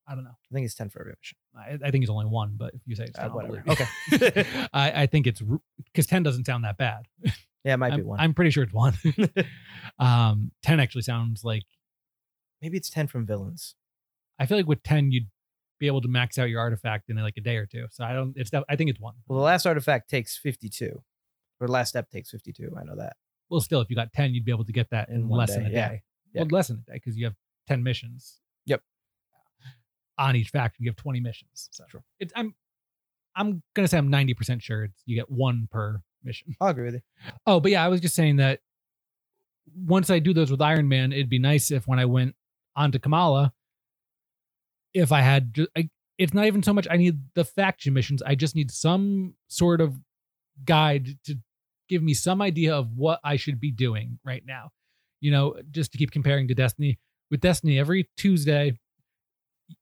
B: I don't know.
A: i think it's 10 for every mission
B: I, I think it's only one, but if you say it's
A: Uh,
B: 10, I'll
A: whatever.
B: believe you. I, I think it's because 10 doesn't sound that bad.
A: Yeah, it might be
B: I'm,
A: one.
B: I'm pretty sure it's one. um, 10 actually sounds like
A: Maybe it's ten from villains.
B: I feel like with 10 you'd be able to max out your artifact in like a day or two. So I don't. It's I think it's one.
A: Well, the last artifact takes fifty-two, or last step takes fifty-two. I know that.
B: Well, still, if you got 10, you'd be able to get that in,
A: In
B: less than a
A: yeah.
B: day.
A: Yeah.
B: Well, less than a day because you have 10 missions.
A: Yep.
B: On each faction, you have 20 missions. So
A: True.
B: it's I'm I'm gonna say I'm 90% sure it's you get one per mission.
A: I'll agree with you.
B: Oh, but yeah, I was just saying that once I do those with Iron Man, it'd be nice if when I went onto Kamala, if I had, I, it's not even so much I need the faction missions. I just need some sort of guide to give me some idea of what I should be doing right now. You know, just to keep comparing to Destiny. With Destiny, every Tuesday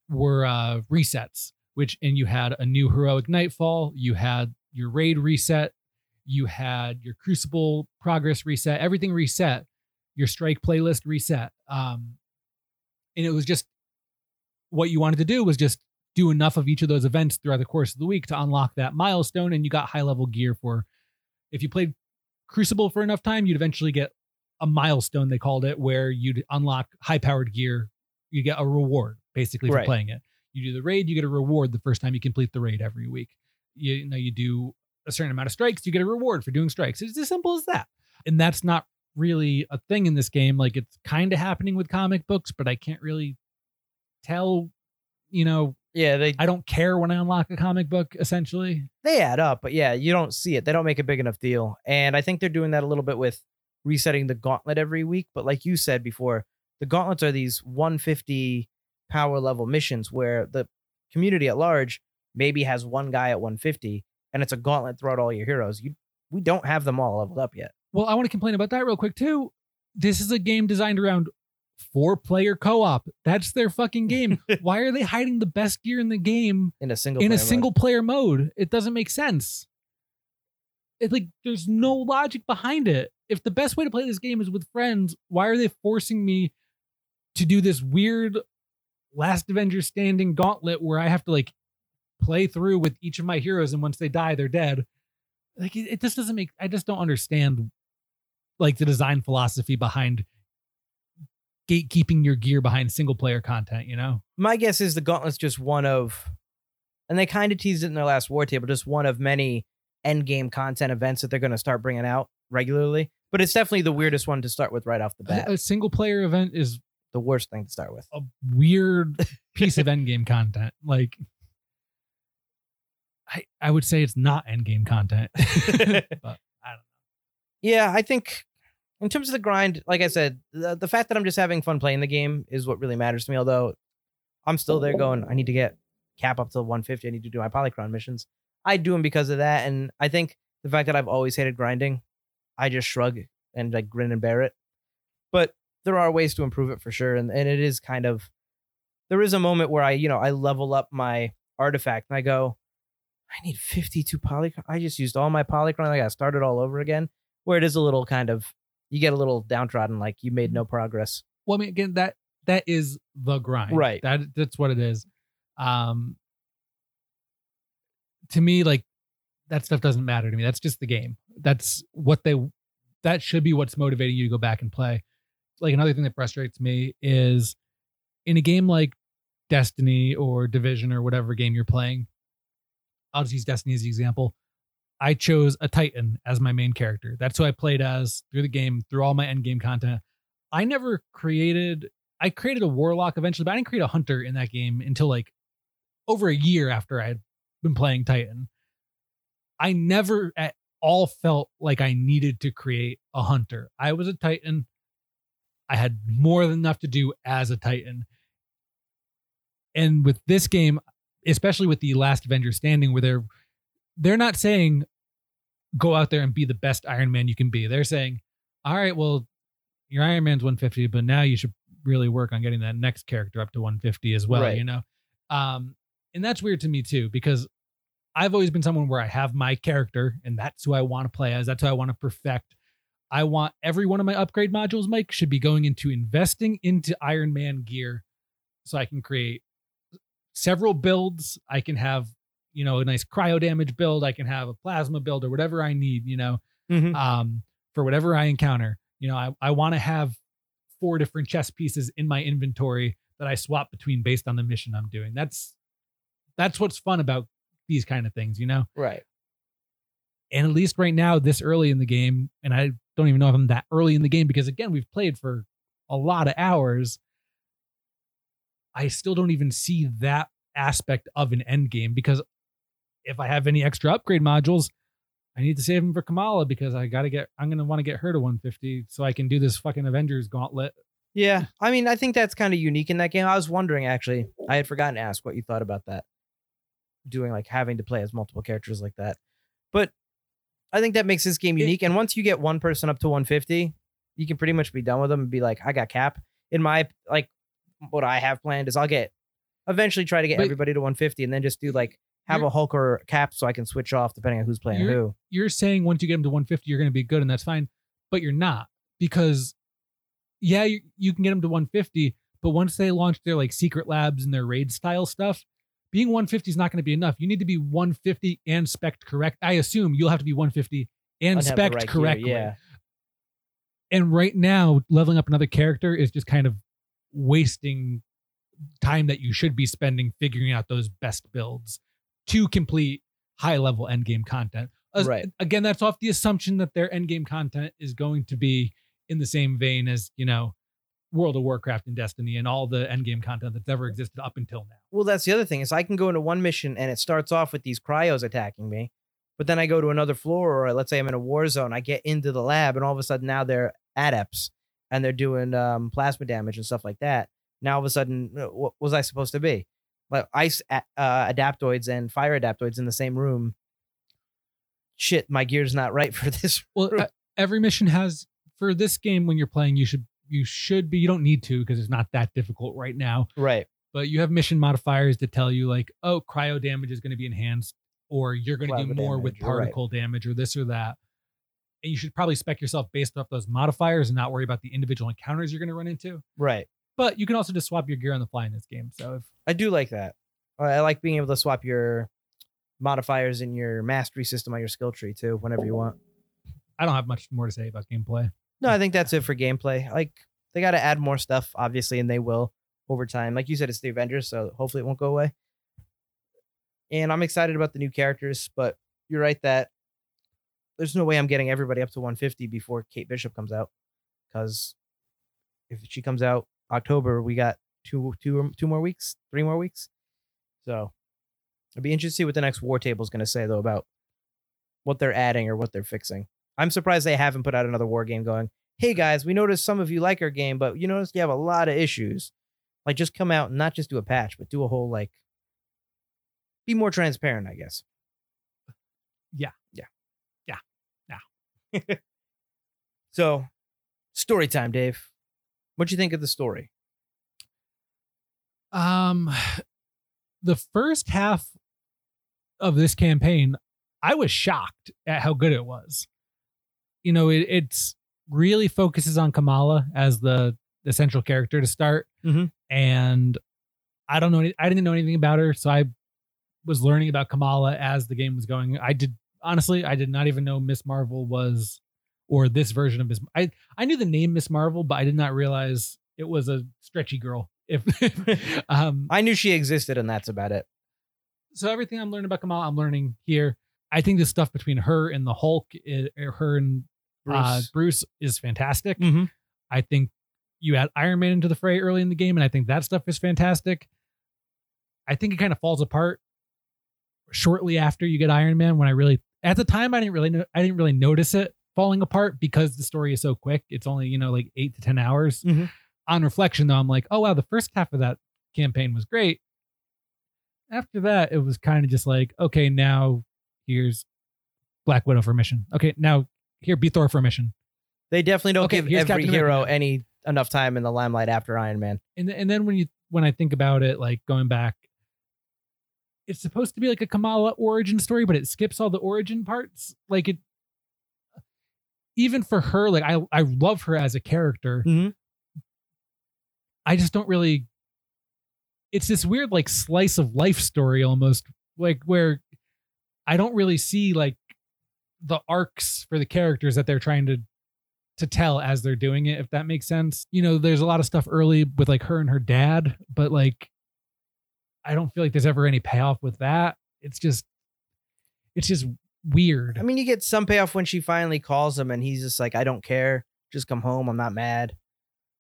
B: were uh, resets, which and you had a new heroic nightfall, you had your raid reset, you had your crucible progress reset everything reset your strike playlist reset um and it was just what you wanted to do was just do enough of each of those events throughout the course of the week to unlock that milestone and you got high level gear for if you played crucible for enough time you'd eventually get a milestone they called it where you'd unlock high powered gear you get a reward basically for
A: Right.
B: playing it you do the raid you get a reward the first time you complete the raid every week you, you know you do a certain amount of strikes, you get a reward for doing strikes. It's as simple as that. And that's not really a thing in this game. Like it's kind of happening with comic books, but I can't really tell, you know,
A: Yeah, they
B: I don't care when I unlock a comic book essentially.
A: they add up, but yeah, you don't see it. They don't make a big enough deal. And I think they're doing that a little bit with resetting the gauntlet every week. But like you said before, the gauntlets are these 150 power level missions where the community at large maybe has one guy at 150 and it's a gauntlet throughout all your heroes. You we don't have them all leveled up yet.
B: Well, I want to complain about that real quick too. This is a game designed around four player co-op. That's their fucking game. Why are they hiding the best gear in the game
A: In a single
B: in
A: player
B: a
A: mode.
B: single player mode. It doesn't make sense. It's like there's no logic behind it. If the best way to play this game is with friends, why are they forcing me to do this weird last Avenger standing gauntlet where I have to like play through with each of my heroes and once they die, they're dead? Like it, it just doesn't make I just don't understand like the design philosophy behind gatekeeping your gear behind single player content, you know?
A: my guess is the gauntlet's just one of and they kind of teased it in their last war table just one of many end game content events that they're going to start bringing out regularly but it's definitely the weirdest one to start with right off the bat
B: A, a single player event is
A: the worst thing to start with
B: a weird piece of end game content. Like I I would say it's not end game content. but I don't
A: yeah i think in terms of the grind like i said the, the fact that i'm just having fun playing the game is what really matters to me although i'm still there oh. going i need to get cap up to 150 i need to do my polychron missions. I do them because of that and i think the fact that i've always hated grinding i just shrug and like grin and bear it. But there are ways to improve it for sure and, and it is kind of there is a moment where i you know i level up my artifact and i go i need 52 polychron i just used all my polychron i got started all over again where it is a little kind of you get a little downtrodden like you made no progress
B: well, I mean again that that is the grind.
A: Right.
B: That that's what it is. Um to me, like that stuff doesn't matter to me. That's just the game. That's what they that should be what's motivating you to go back and play. Like another thing that frustrates me is in a game like Destiny or Division or whatever game you're playing. I'll just use Destiny as the example. I chose a Titan as my main character. That's who I played as through the game, through all my end game content. I never created I created a warlock eventually, but I didn't create a hunter in that game until like over a year after I had been playing Titan. I never at all felt like I needed to create a hunter. I was a Titan. I had more than enough to do as a Titan. And with this game, especially with the last Avenger standing, where they're they're not saying go out there and be the best Iron Man you can be. They're saying, all right, well, your Iron Man's 150, but now you should really work on getting that next character up to 150 as well,
A: Right.
B: you know? Um, and that's weird to me too, because I've always been someone where I have my character and that's who I want to play as. That's who I want to perfect. I want every one of my upgrade modules, Mike, should be going into investing into Iron Man gear so I can create several builds. I can have you know, a nice cryo damage build. I can have a plasma build or whatever I need, you know,
A: Mhm.
B: um, for whatever I encounter. You know, I, I want to have four different chess pieces in my inventory that I swap between based on the mission I'm doing. That's that's what's fun about these kind of things, you know?
A: Right.
B: And at least right now, this early in the game, and I don't even know if I'm that early in the game because again, we've played for a lot of hours. I still don't even see that aspect of an end game because if I have any extra upgrade modules, I need to save them for Kamala because I got to get, I'm going to want to get her to 150 so I can do this fucking Avengers gauntlet.
A: Yeah. I mean, I think that's kind of unique in that game. I was wondering actually, I had forgotten to ask what you thought about that. Doing like having to play as multiple characters like that. But I think that makes this game
B: It-
A: unique. and once you get one person up to 150, you can pretty much be done with them and be like, I got cap. In my like what I have planned is I'll get eventually try to get
B: But-
A: everybody to 150 and then just do like have
B: You're-
A: a Hulk or cap so I can switch off depending on who's playing
B: You're-
A: who.
B: You're saying once you get them to 150, you're going to be good and that's fine, but you're not because, yeah, you, you can get them to 150, but once they launch their like secret labs and their raid style stuff, being 150 is not going to be enough. You need to be 150 and spec correct. I assume you'll have to be 150 and spec
A: right
B: correctly.
A: yeah.
B: And right now, leveling up another character is just kind of wasting time that you should be spending figuring out those best builds to complete high level end game content. As-
A: Right.
B: Again, that's off the assumption that their end game content is going to be in the same vein as, you know, World of Warcraft and Destiny and all the end game content that's ever existed up until now.
A: Well, that's the other thing is I can go into one mission and it starts off with these cryos attacking me, but then I go to another floor or let's say I'm in a war zone, I get into the lab and all of a sudden now they're adepts and they're doing um, plasma damage and stuff like that. Now all of a sudden, uh, what was I supposed to be? Like ice uh, adaptoids and fire adaptoids in the same room. Shit, my gear's not right for this.
B: Well, uh, every mission has for this game when you're playing, you should you should be you don't need to because it's not that difficult right now.
A: Right.
B: but you have mission modifiers that tell you like, oh, cryo damage is going to be enhanced, or you're going to do more with
A: damage, right.
B: particle damage, or this or that. And you should probably spec yourself based off those modifiers and not worry about the individual encounters you're going to run into.
A: Right.
B: But you can also just swap your gear on the fly in this game. So if
A: I do like that. I I like being able to swap your modifiers in your mastery system on your skill tree too, whenever you want.
B: I don't have much more to say about gameplay.
A: No, I think that's it for gameplay. Like they got to add more stuff, obviously, and they will over time. Like you said, it's the Avengers, so hopefully it won't go away. And I'm excited about the new characters, but you're right that there's no way I'm getting everybody up to 150 before Kate Bishop comes out, because if she comes out October, we got two, two, um, two more weeks, three more weeks. So I'd be interested to see what the next War Table is going to say though about what they're adding or what they're fixing. I'm surprised they haven't put out another war game going, hey guys, we noticed some of you like our game, but you notice you have a lot of issues. Like just come out and not just do a patch, but do a whole like be more transparent, I guess.
B: Yeah.
A: Yeah.
B: Yeah.
A: Yeah. so story time, Dave. What'd you think of the story?
B: Um, the first half of this campaign, I was shocked at how good it was. You know, it it's really focuses on Kamala as the the central character to start,
A: Mhm.
B: and I don't know, any, I didn't know anything about her, so I was learning about Kamala as the game was going. I did honestly, I did not even know Miss Marvel was, or this version of Miss. I I knew the name Miss Marvel, but I did not realize it was a stretchy girl. If um,
A: I knew she existed, and that's about it.
B: so everything I'm learning about Kamala, I'm learning here. I think the stuff between her and the Hulk, i- her and Bruce, uh,
A: Bruce.
B: Is fantastic.
A: Mhm.
B: I think you add Iron Man into the fray early in the game, and I think that stuff is fantastic. I think it kind of falls apart shortly after you get Iron Man. When I really, at the time, I didn't really, know, I didn't really notice it falling apart because the story is so quick. It's only you know like eight to ten hours.
A: Mhm.
B: On reflection, though, I'm like, oh wow, the first half of that campaign was great. After that, it was kind of just like, okay, now here's Black Widow for a mission. Okay, now here be Thor for a mission.
A: They definitely don't
B: Okay,
A: give every
B: Captain
A: hero
B: now.
A: any enough time in the limelight after Iron Man.
B: and and then when you when I think about it, like going back, it's supposed to be like a Kamala origin story, but it skips all the origin parts. Like it, even for her, like I I love her as a character.
A: Mhm.
B: I just don't really. It's this weird like slice of life story almost like where I don't really see like the arcs for the characters that they're trying to to tell as they're doing it if that makes sense. You know, there's a lot of stuff early with like her and her dad, but like I don't feel like there's ever any payoff with that. It's just it's just weird.
A: I mean, you get some payoff when she finally calls him and he's just like, I don't care. Just come home. I'm not mad.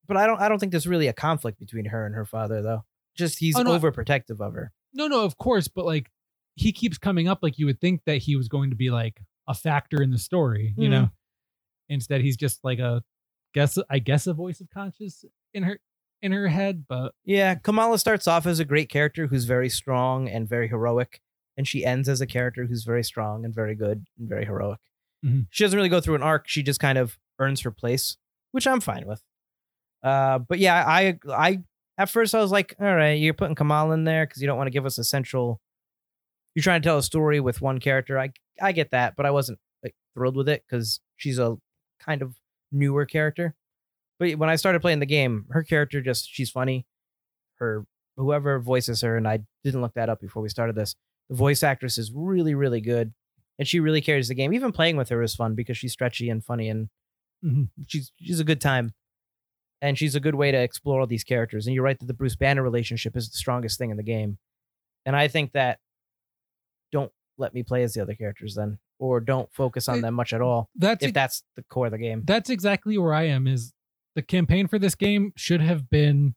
A: But I don't I don't think there's really a conflict between her and her father though. Just he's
B: Oh, no.
A: overprotective of her.
B: No, no, of course, but like he keeps coming up like you would think that he was going to be like a factor in the story, you
A: Mhm.
B: know. Instead, he's just like a guess I guess a voice of conscience in her in her head, but
A: Yeah, Kamala starts off as a great character who's very strong and very heroic, and she ends as a character who's very strong and very good and very heroic.
B: Mhm.
A: She doesn't really go through an arc; she just kind of earns her place, which I'm fine with. Uh, but yeah, I, I at first I was like, all right, you're putting Kamala in there because you don't want to give us a central. You're trying to tell a story with one character. I, I get that, but I wasn't like thrilled with it because she's a kind of newer character. But when I started playing the game, her character just she's funny. Her whoever voices her, and I didn't look that up before we started this. The voice actress is really, really good, and she really carries the game. Even playing with her is fun because she's stretchy and funny, and
B: Mhm.
A: she's she's a good time. And she's a good way to explore all these characters. And you're right that the Bruce Banner relationship is the strongest thing in the game. And I think that don't let me play as the other characters then, or don't focus on them much at all
B: that's
A: if that's the core of the game.
B: that's exactly where I am. Is the campaign for this game should have been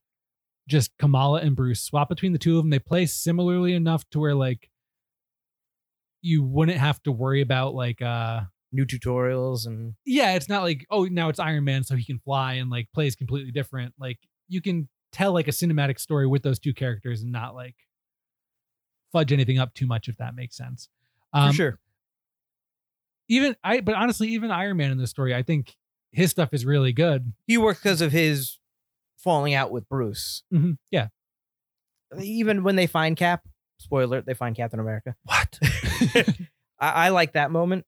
B: just Kamala and Bruce swap between the two of them. They play similarly enough to where like you wouldn't have to worry about like uh
A: New tutorials and
B: yeah, it's not like oh now it's Iron Man so he can fly and like plays completely different. Like you can tell like a cinematic story with those two characters and not like fudge anything up too much if that makes sense. Um,
A: for sure.
B: Even I, but honestly, even Iron Man in this story, I think his stuff is really good.
A: He worked because of his falling out with Bruce.
B: Mhm, Yeah.
A: Even when they find Cap, spoiler, alert, they find Captain America.
B: What?
A: I, I like that moment,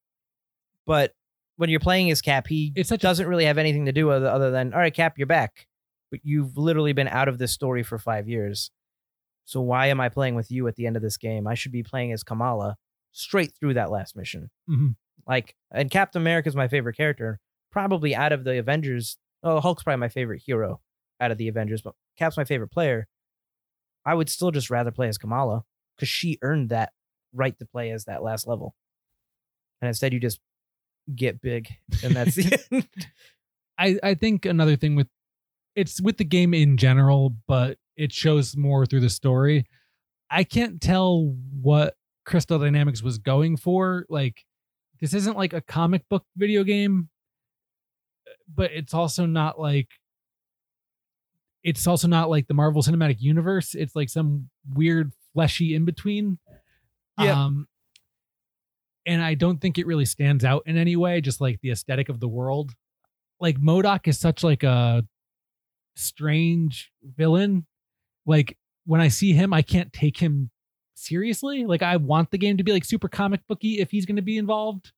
A: but when you're playing as Cap, he
B: It's such a-
A: doesn't really have anything to do other, other than, all right, Cap, you're back. But you've literally been out of this story for five years. So why am I playing with you at the end of this game? I should be playing as Kamala straight through that last mission.
B: Mhm.
A: Like, and Captain America is my favorite character. Probably out of the Avengers. Oh, Hulk's probably my favorite hero out of the Avengers, but Cap's my favorite player. I would still just rather play as Kamala because she earned that right to play as that last level. And instead, you just get big, and that's the end.
B: I I think another thing with it's with the game in general, but it shows more through the story. I can't tell what Crystal Dynamics was going for. Like this isn't like a comic book video game, but it's also not like it's also not like the Marvel Cinematic Universe. It's like some weird fleshy in between.
A: Yeah.
B: Um and I don't think it really stands out in any way, just like the aesthetic of the world. Like MODOK is such like a strange villain. Like when I see him, I can't take him seriously. Like I want the game to be like super comic booky if he's going to be involved.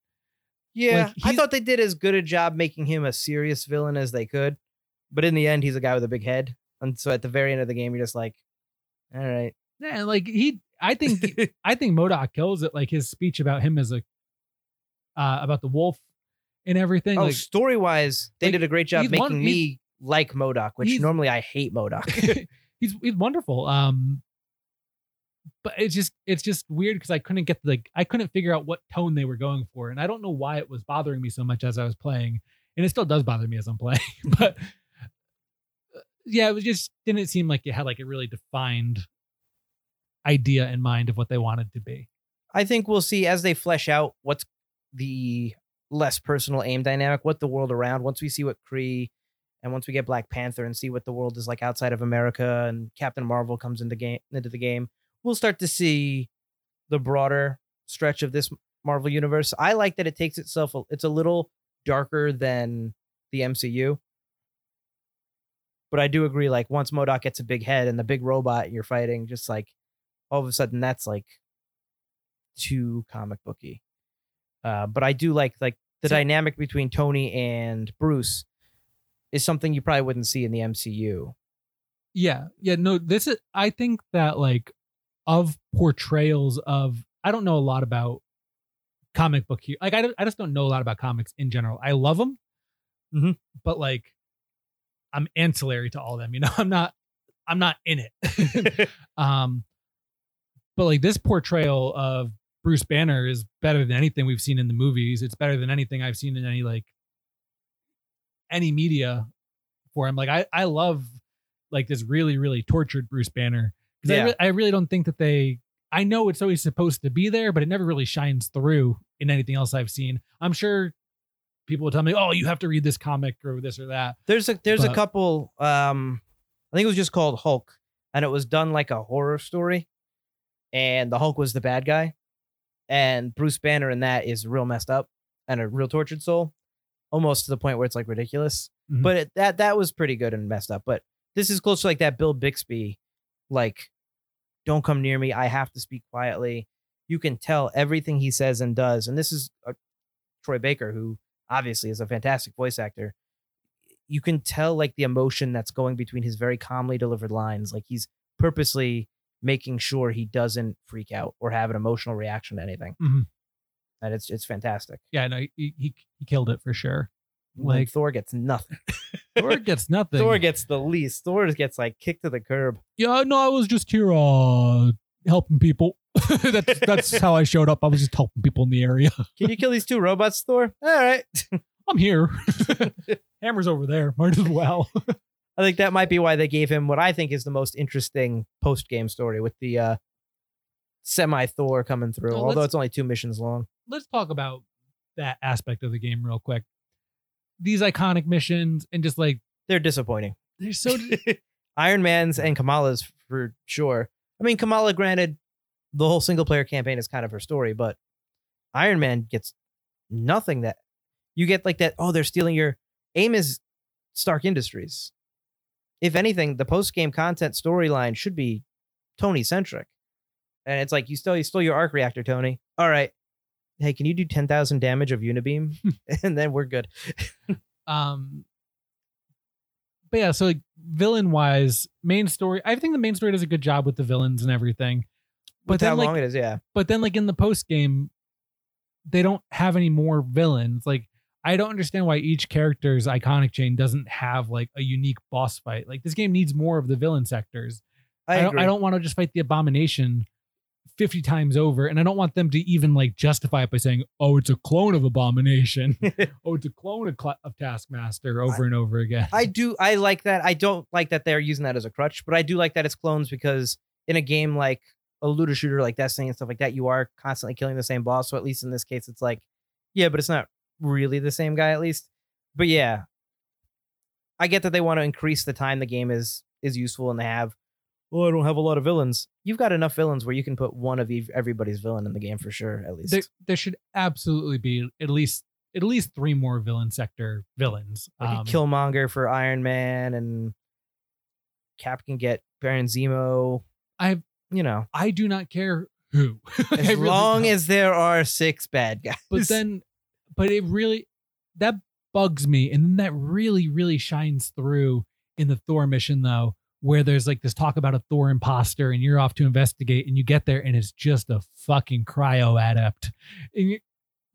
A: Yeah,
B: Like,
A: I thought they did as good a job making him a serious villain as they could, but in the end, he's a guy with a big head, and so at the very end of the game, you're just like, all right,
B: Yeah, like he I think I think MODOK kills it like his speech about him as a uh about the wolf and everything
A: oh,
B: like
A: story wise, they
B: like,
A: did a great job making
B: one-
A: me like MODOK, which normally I hate MODOK.
B: he's he's wonderful. Um, but it's just it's just weird because I couldn't get the I couldn't figure out what tone they were going for, and I don't know why it was bothering me so much as I was playing, and it still does bother me as I'm playing. but uh, yeah, it was just didn't seem like it had like a really defined idea in mind of what they wanted to be.
A: I think we'll see as they flesh out what's the less personal AIM dynamic, what the world around. Once we see what Kree, and once we get Black Panther and see what the world is like outside of America, and Captain Marvel comes into game into the game, we'll start to see the broader stretch of this Marvel universe. I like that it takes itself. It's a little darker than the MCU. But I do agree, like once MODOK gets a big head and the big robot you're fighting, just like all of a sudden that's like too comic booky. Uh, but I do like like the
B: So-
A: dynamic between Tony and Bruce is something you probably wouldn't see in the MCU.
B: Yeah, yeah, no, this is I think that like of portrayals of I don't know a lot about comic book here. Like I, I just don't know a lot about comics in general. I love them,
A: Mhm.
B: but like I'm ancillary to all of them. You know, I'm not I'm not in it. um, but like this portrayal of Bruce Banner is better than anything we've seen in the movies. It's better than anything I've seen in any like any media for him. Like I I love like this really really tortured Bruce Banner because I, re- I really don't think that they. I know it's always supposed to be there, but it never really shines through in anything else I've seen. I'm sure people will tell me, "Oh, you have to read this comic or this or that."
A: There's a there's a couple. Um, I think it was just called Hulk, and it was done like a horror story, and the Hulk was the bad guy, and Bruce Banner in that is real messed up and a real tortured soul, almost to the point where it's like ridiculous.
B: Mhm.
A: But it, that that was pretty good and messed up. But this is close to like that Bill Bixby, like, don't come near me. I have to speak quietly. You can tell everything he says and does, and this is uh, Troy Baker, who obviously is a fantastic voice actor you can tell like the emotion that's going between his very calmly delivered lines. Like he's purposely making sure he doesn't freak out or have an emotional reaction to anything.
B: Mhm.
A: And it's it's fantastic.
B: Yeah, no, he, he he killed it for sure.
A: Like
B: Like
A: Thor gets nothing.
B: Thor gets nothing.
A: Thor gets the least. Thor gets like kicked to the curb.
B: yeah, no, I was just here uh helping people. that's that's how I showed up. I was just helping people in the area.
A: Can you kill these two robots, Thor? All right.
B: I'm here. Hammer's over there. Might as well.
A: I think that might be why they gave him what I think is the most interesting post game story with the uh semi Thor coming through.
B: Well,
A: although it's only two missions long.
B: Let's talk about that aspect of the game real quick. These iconic missions and just like
A: They're disappointing.
B: they're so
A: Iron Man's and Kamala's for sure. I mean, Kamala, granted, the whole single player campaign is kind of her story, but Iron Man gets nothing that you get like that. Oh, they're stealing your AIM is Stark Industries. If anything, the post game content storyline should be Tony centric. And it's like you stole you stole your arc reactor, Tony. All right. Hey, can you do ten thousand damage of Unibeam? and then we're good.
B: um but yeah so like villain wise main story i think the main story does a good job with the villains and everything but
A: With
B: then
A: how
B: like
A: long it is, yeah.
B: but then like in the post game they don't have any more villains like i don't understand why each character's iconic chain doesn't have like a unique boss fight like this game needs more of the villain sectors
A: I,
B: I, don't. I don't want to just fight the abomination 50 times over and i don't want them to even like justify it by saying oh it's a clone of abomination oh it's a clone of, Cla- of taskmaster over and over again
A: I do. I like that. I don't like that they're using that as a crutch, but I do like that it's clones because in a game like a looter shooter like Destiny and stuff like that, you are constantly killing the same boss. So at least in this case, it's like, yeah, but it's not really the same guy at least. But yeah, I get that they want to increase the time the game is is useful and they have. Well, I don't have a lot of villains. You've got enough villains where you can put one of everybody's villain in the game for sure. At least
B: there, there should absolutely be at least at least three more villain sector villains.
A: like
B: Um,
A: Killmonger for Iron Man and Cap can get Baron Zemo.
B: I
A: you know,
B: I do not care who,
A: as
B: really
A: long
B: don't.
A: as there are six bad guys.
B: But then, but it really that bugs me, and then that really really shines through in the Thor mission though, where there's like this talk about a Thor imposter, and you're off to investigate, and you get there, and it's just a fucking cryo adept. And you-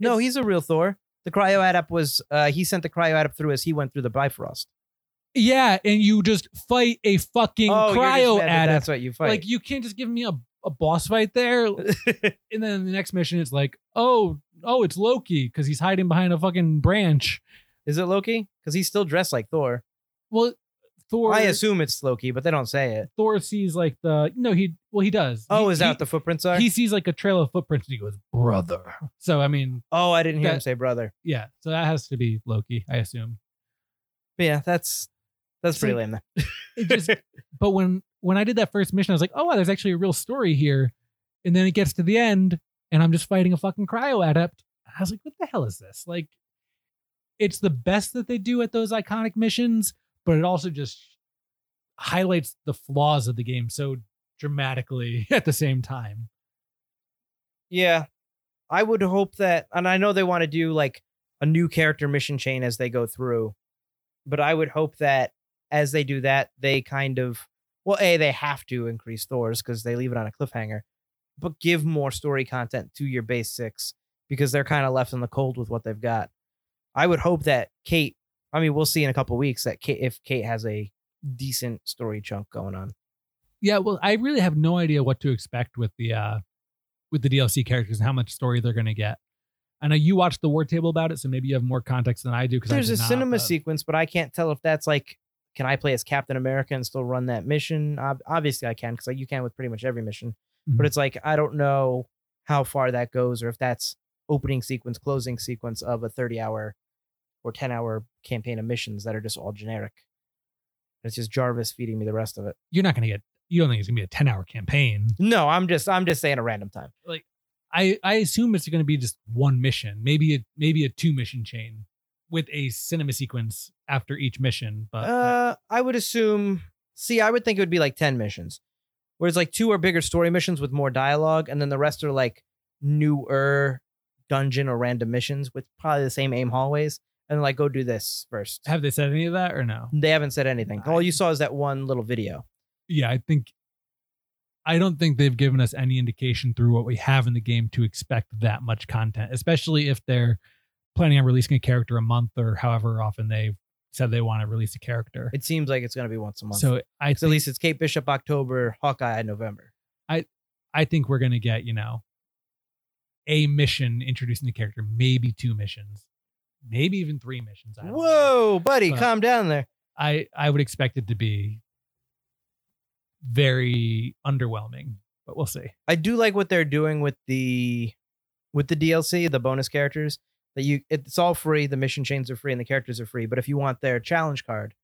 A: no, he's a real Thor. The cryo adept was uh he sent the cryo adept through as he went through the Bifrost.
B: yeah, and you just fight a fucking
A: oh,
B: cryo
A: that
B: adept.
A: That's what you fight.
B: Like you can't just give me a, a boss fight there. and then the next mission it's like, oh, oh, it's Loki because he's hiding behind a fucking branch.
A: Is it Loki? Because he's still dressed like Thor.
B: Well, Thor.
A: I assume it's Loki, but they don't say it.
B: Thor sees like the no, he well he does.
A: Oh,
B: He-
A: is that
B: he,
A: what the footprints are?
B: he sees like a trail of footprints and he goes, brother. So I mean,
A: oh, I didn't hear him
B: that-
A: say brother.
B: yeah. So that has to be Loki, I assume.
A: But yeah, that's that's pretty lame. Then.
B: It just but when when I did that first mission, I was like, oh wow, there's actually a real story here. And then it gets to the end, and I'm just fighting a fucking cryo adept. I was like, what the hell is this? Like, it's the best that they do at those iconic missions, but it also just highlights the flaws of the game so dramatically at the same time.
A: Yeah. I would hope that and I know they want to do like a new character mission chain as they go through. But I would hope that as they do that, they kind of well, a they have to increase Thor's because they leave it on a cliffhanger, but give more story content to your base six because they're kind of left in the cold with what they've got. I would hope that Kate. I mean, we'll see in a couple weeks that Kate, if Kate has a decent story chunk going on.
B: Yeah, well, I really have no idea what to expect with the uh with the DLC characters and how much story they're going to get. I know you watched the war table about it, so maybe you have more context than I do. Because
A: There's a
B: not,
A: cinema
B: but-
A: sequence, but I can't tell if that's like, can I play as Captain America and still run that mission? Ob- obviously, I can because like, you can with pretty much every mission. But
B: Mhm.
A: it's like I don't know how far that goes, or if that's opening sequence, closing sequence of a 30 hour or 10 hour campaign of missions that are just all generic. It's just Jarvis feeding me the rest of it.
B: You're not going to get. You don't think it's going to be a ten hour campaign?
A: No, I'm just I'm just saying a random time.
B: Like, I I assume it's going to be just one mission, maybe a maybe a two mission chain with a cinema sequence after each mission. But
A: Uh, I would assume. See, I would think it would be like ten missions, whereas like two are bigger story missions with more dialogue, and then the rest are like newer dungeon or random missions with probably the same AIM hallways, and like go do this first.
B: have they said any of that or no?
A: They haven't said anything. All you saw is that one little video.
B: Yeah, I think. I don't think they've given us any indication through what we have in the game to expect that much content, especially if they're planning on releasing a character a month or however often they've said they want to release a character.
A: It seems like it's going to be once a month.
B: So I
A: So at least it's Kate Bishop October, Hawkeye November.
B: I I think we're gonna get you know a mission introducing the character, maybe two missions, maybe even three missions. Don't know.
A: Whoa, buddy,
B: But-
A: calm down there.
B: I I would expect it to be very underwhelming, but we'll see.
A: I do like what they're doing with the with the DLC, the bonus characters. That you, it's all free. The mission chains are free and the characters are free. But if you want their challenge card,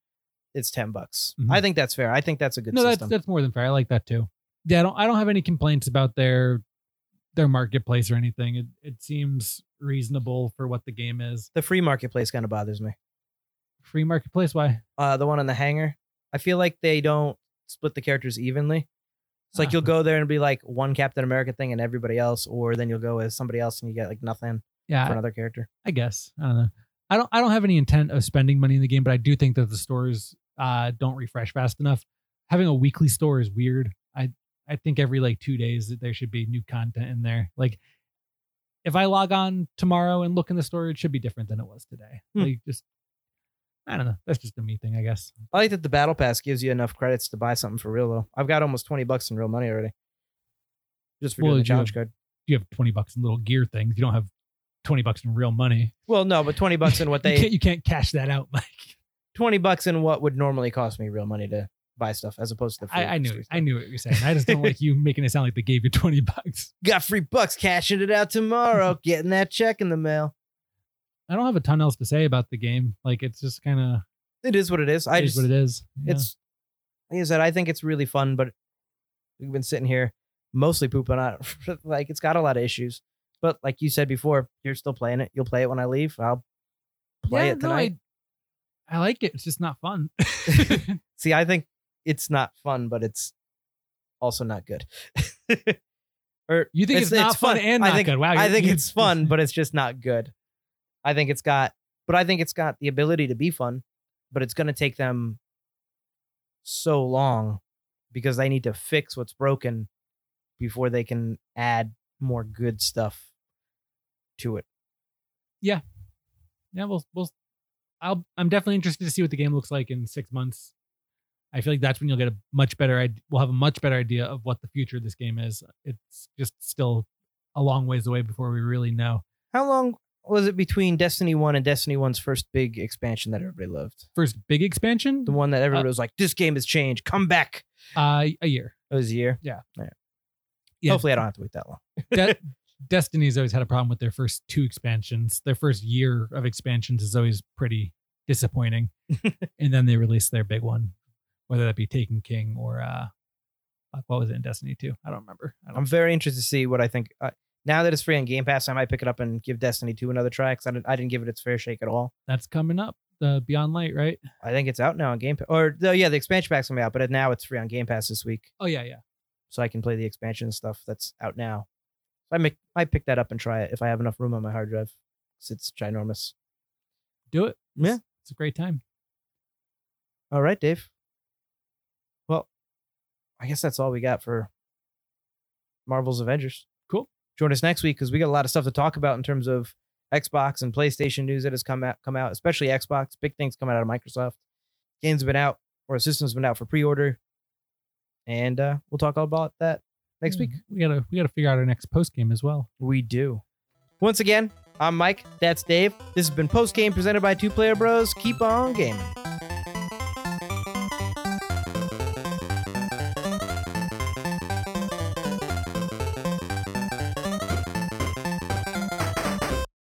A: it's ten bucks.
B: Mhm.
A: I think that's fair. I think that's a good
B: no, that's
A: system.
B: that's more than fair. I like that too. Yeah, I don't I don't have any complaints about their their marketplace or anything. It it seems reasonable for what the game is.
A: the free marketplace kind of bothers me.
B: Free marketplace, why?
A: Uh, the one on the hangar. I feel like they don't split the characters evenly. It's like
B: Ah.
A: you'll go there and be like one Captain America thing and everybody else, or then you'll go as somebody else and you get like nothing for
B: Yeah,
A: another character.
B: I guess. I don't know. I don't I don't have any intent of spending money in the game, but I do think that the stores uh don't refresh fast enough. Having a weekly store is weird. I I think every like 2 days that there should be new content in there. Like if I log on tomorrow and look in the store, it should be different than it was today.
A: Hmm.
B: Like just I don't know. That's just a me thing, I guess.
A: I like that the battle pass gives you enough credits to buy something for real though. I've got almost twenty bucks in real money already. Just for
B: Well,
A: doing the challenge
B: have-
A: card.
B: You have 20 bucks in little gear things. You don't have 20 bucks in real money.
A: Well, no, but twenty bucks in what
B: you,
A: they
B: can't, you can't cash that out, Mike.
A: twenty bucks in what would normally cost me real money to buy stuff as opposed to the free
B: I, I knew it. I knew what you're saying. I just don't like you making it sound like they gave you 20 bucks.
A: got free bucks cashing it out tomorrow, getting that check in the mail.
B: I don't have a ton else to say about the game. Like it's just kind of
A: It is what it is. I
B: is
A: just
B: what it is. Yeah.
A: it's like I said, I think it's really fun, but we've been sitting here mostly pooping on like it's got a lot of issues. But like you said before, you're still playing it. You'll play it when I leave. I'll play
B: Yeah,
A: it
B: no,
A: tonight.
B: I, I like it. It's just not fun.
A: See, I think it's not fun, but it's also not good. or
B: You think it's not fun and
A: I
B: not
A: think,
B: good. Wow,
A: I think it's fun, but it's just not good. I think it's got, but I think it's got the ability to be fun, but it's going to take them so long because they need to fix what's broken before they can add more good stuff to it.
B: yeah, yeah. we'll we'll. I'll. I'm definitely interested to see what the game looks like in six months. I feel like that's when you'll get a much better. id- We'll have a much better idea of what the future of this game is. It's just still a long ways away before we really know.
A: How long was it between Destiny 1 and Destiny 1's first big expansion that everybody loved?
B: First big expansion,
A: The one that everybody was like, this game has changed. Come back.
B: uh, a year.
A: It was a year.
B: Yeah.
A: Yeah.
B: Yeah.
A: Hopefully, I don't have to wait that long.
B: De- Destiny's always had a problem with their first two expansions. Their first year of expansions is always pretty disappointing, and then they release their big one, whether that be Taken King or uh, fuck, what was it in Destiny Two? I don't remember. I don't.
A: I'm very interested to see what I think. Uh, now that it's free on Game Pass, I might pick it up and give Destiny 2 another try because I didn't, I didn't give it its fair shake at all.
B: That's coming up. The Beyond Light, right?
A: I think it's out now on Game Pass. Or, the, yeah, the expansion pack's coming out, but now it's free on Game Pass this week.
B: Oh yeah, yeah.
A: So I can play the expansion stuff that's out now. So I make, might pick that up and try it if I have enough room on my hard drive. it's ginormous.
B: Do it.
A: Yeah.
B: it's a great time.
A: All right, Dave. Well, I guess that's all we got for Marvel's Avengers.
B: Cool.
A: Join us next week because we got a lot of stuff to talk about in terms of Xbox and PlayStation news that has come out, come out, especially Xbox. Big things coming out of Microsoft. Games have been out, or a system's been out for pre-order, and uh, we'll talk all about that next
B: Yeah,
A: week.
B: we gotta we gotta figure out our next post game as well.
A: We do. Once again, I'm Mike. That's Dave. This has been Post Game presented by Two Player Bros. Keep on gaming.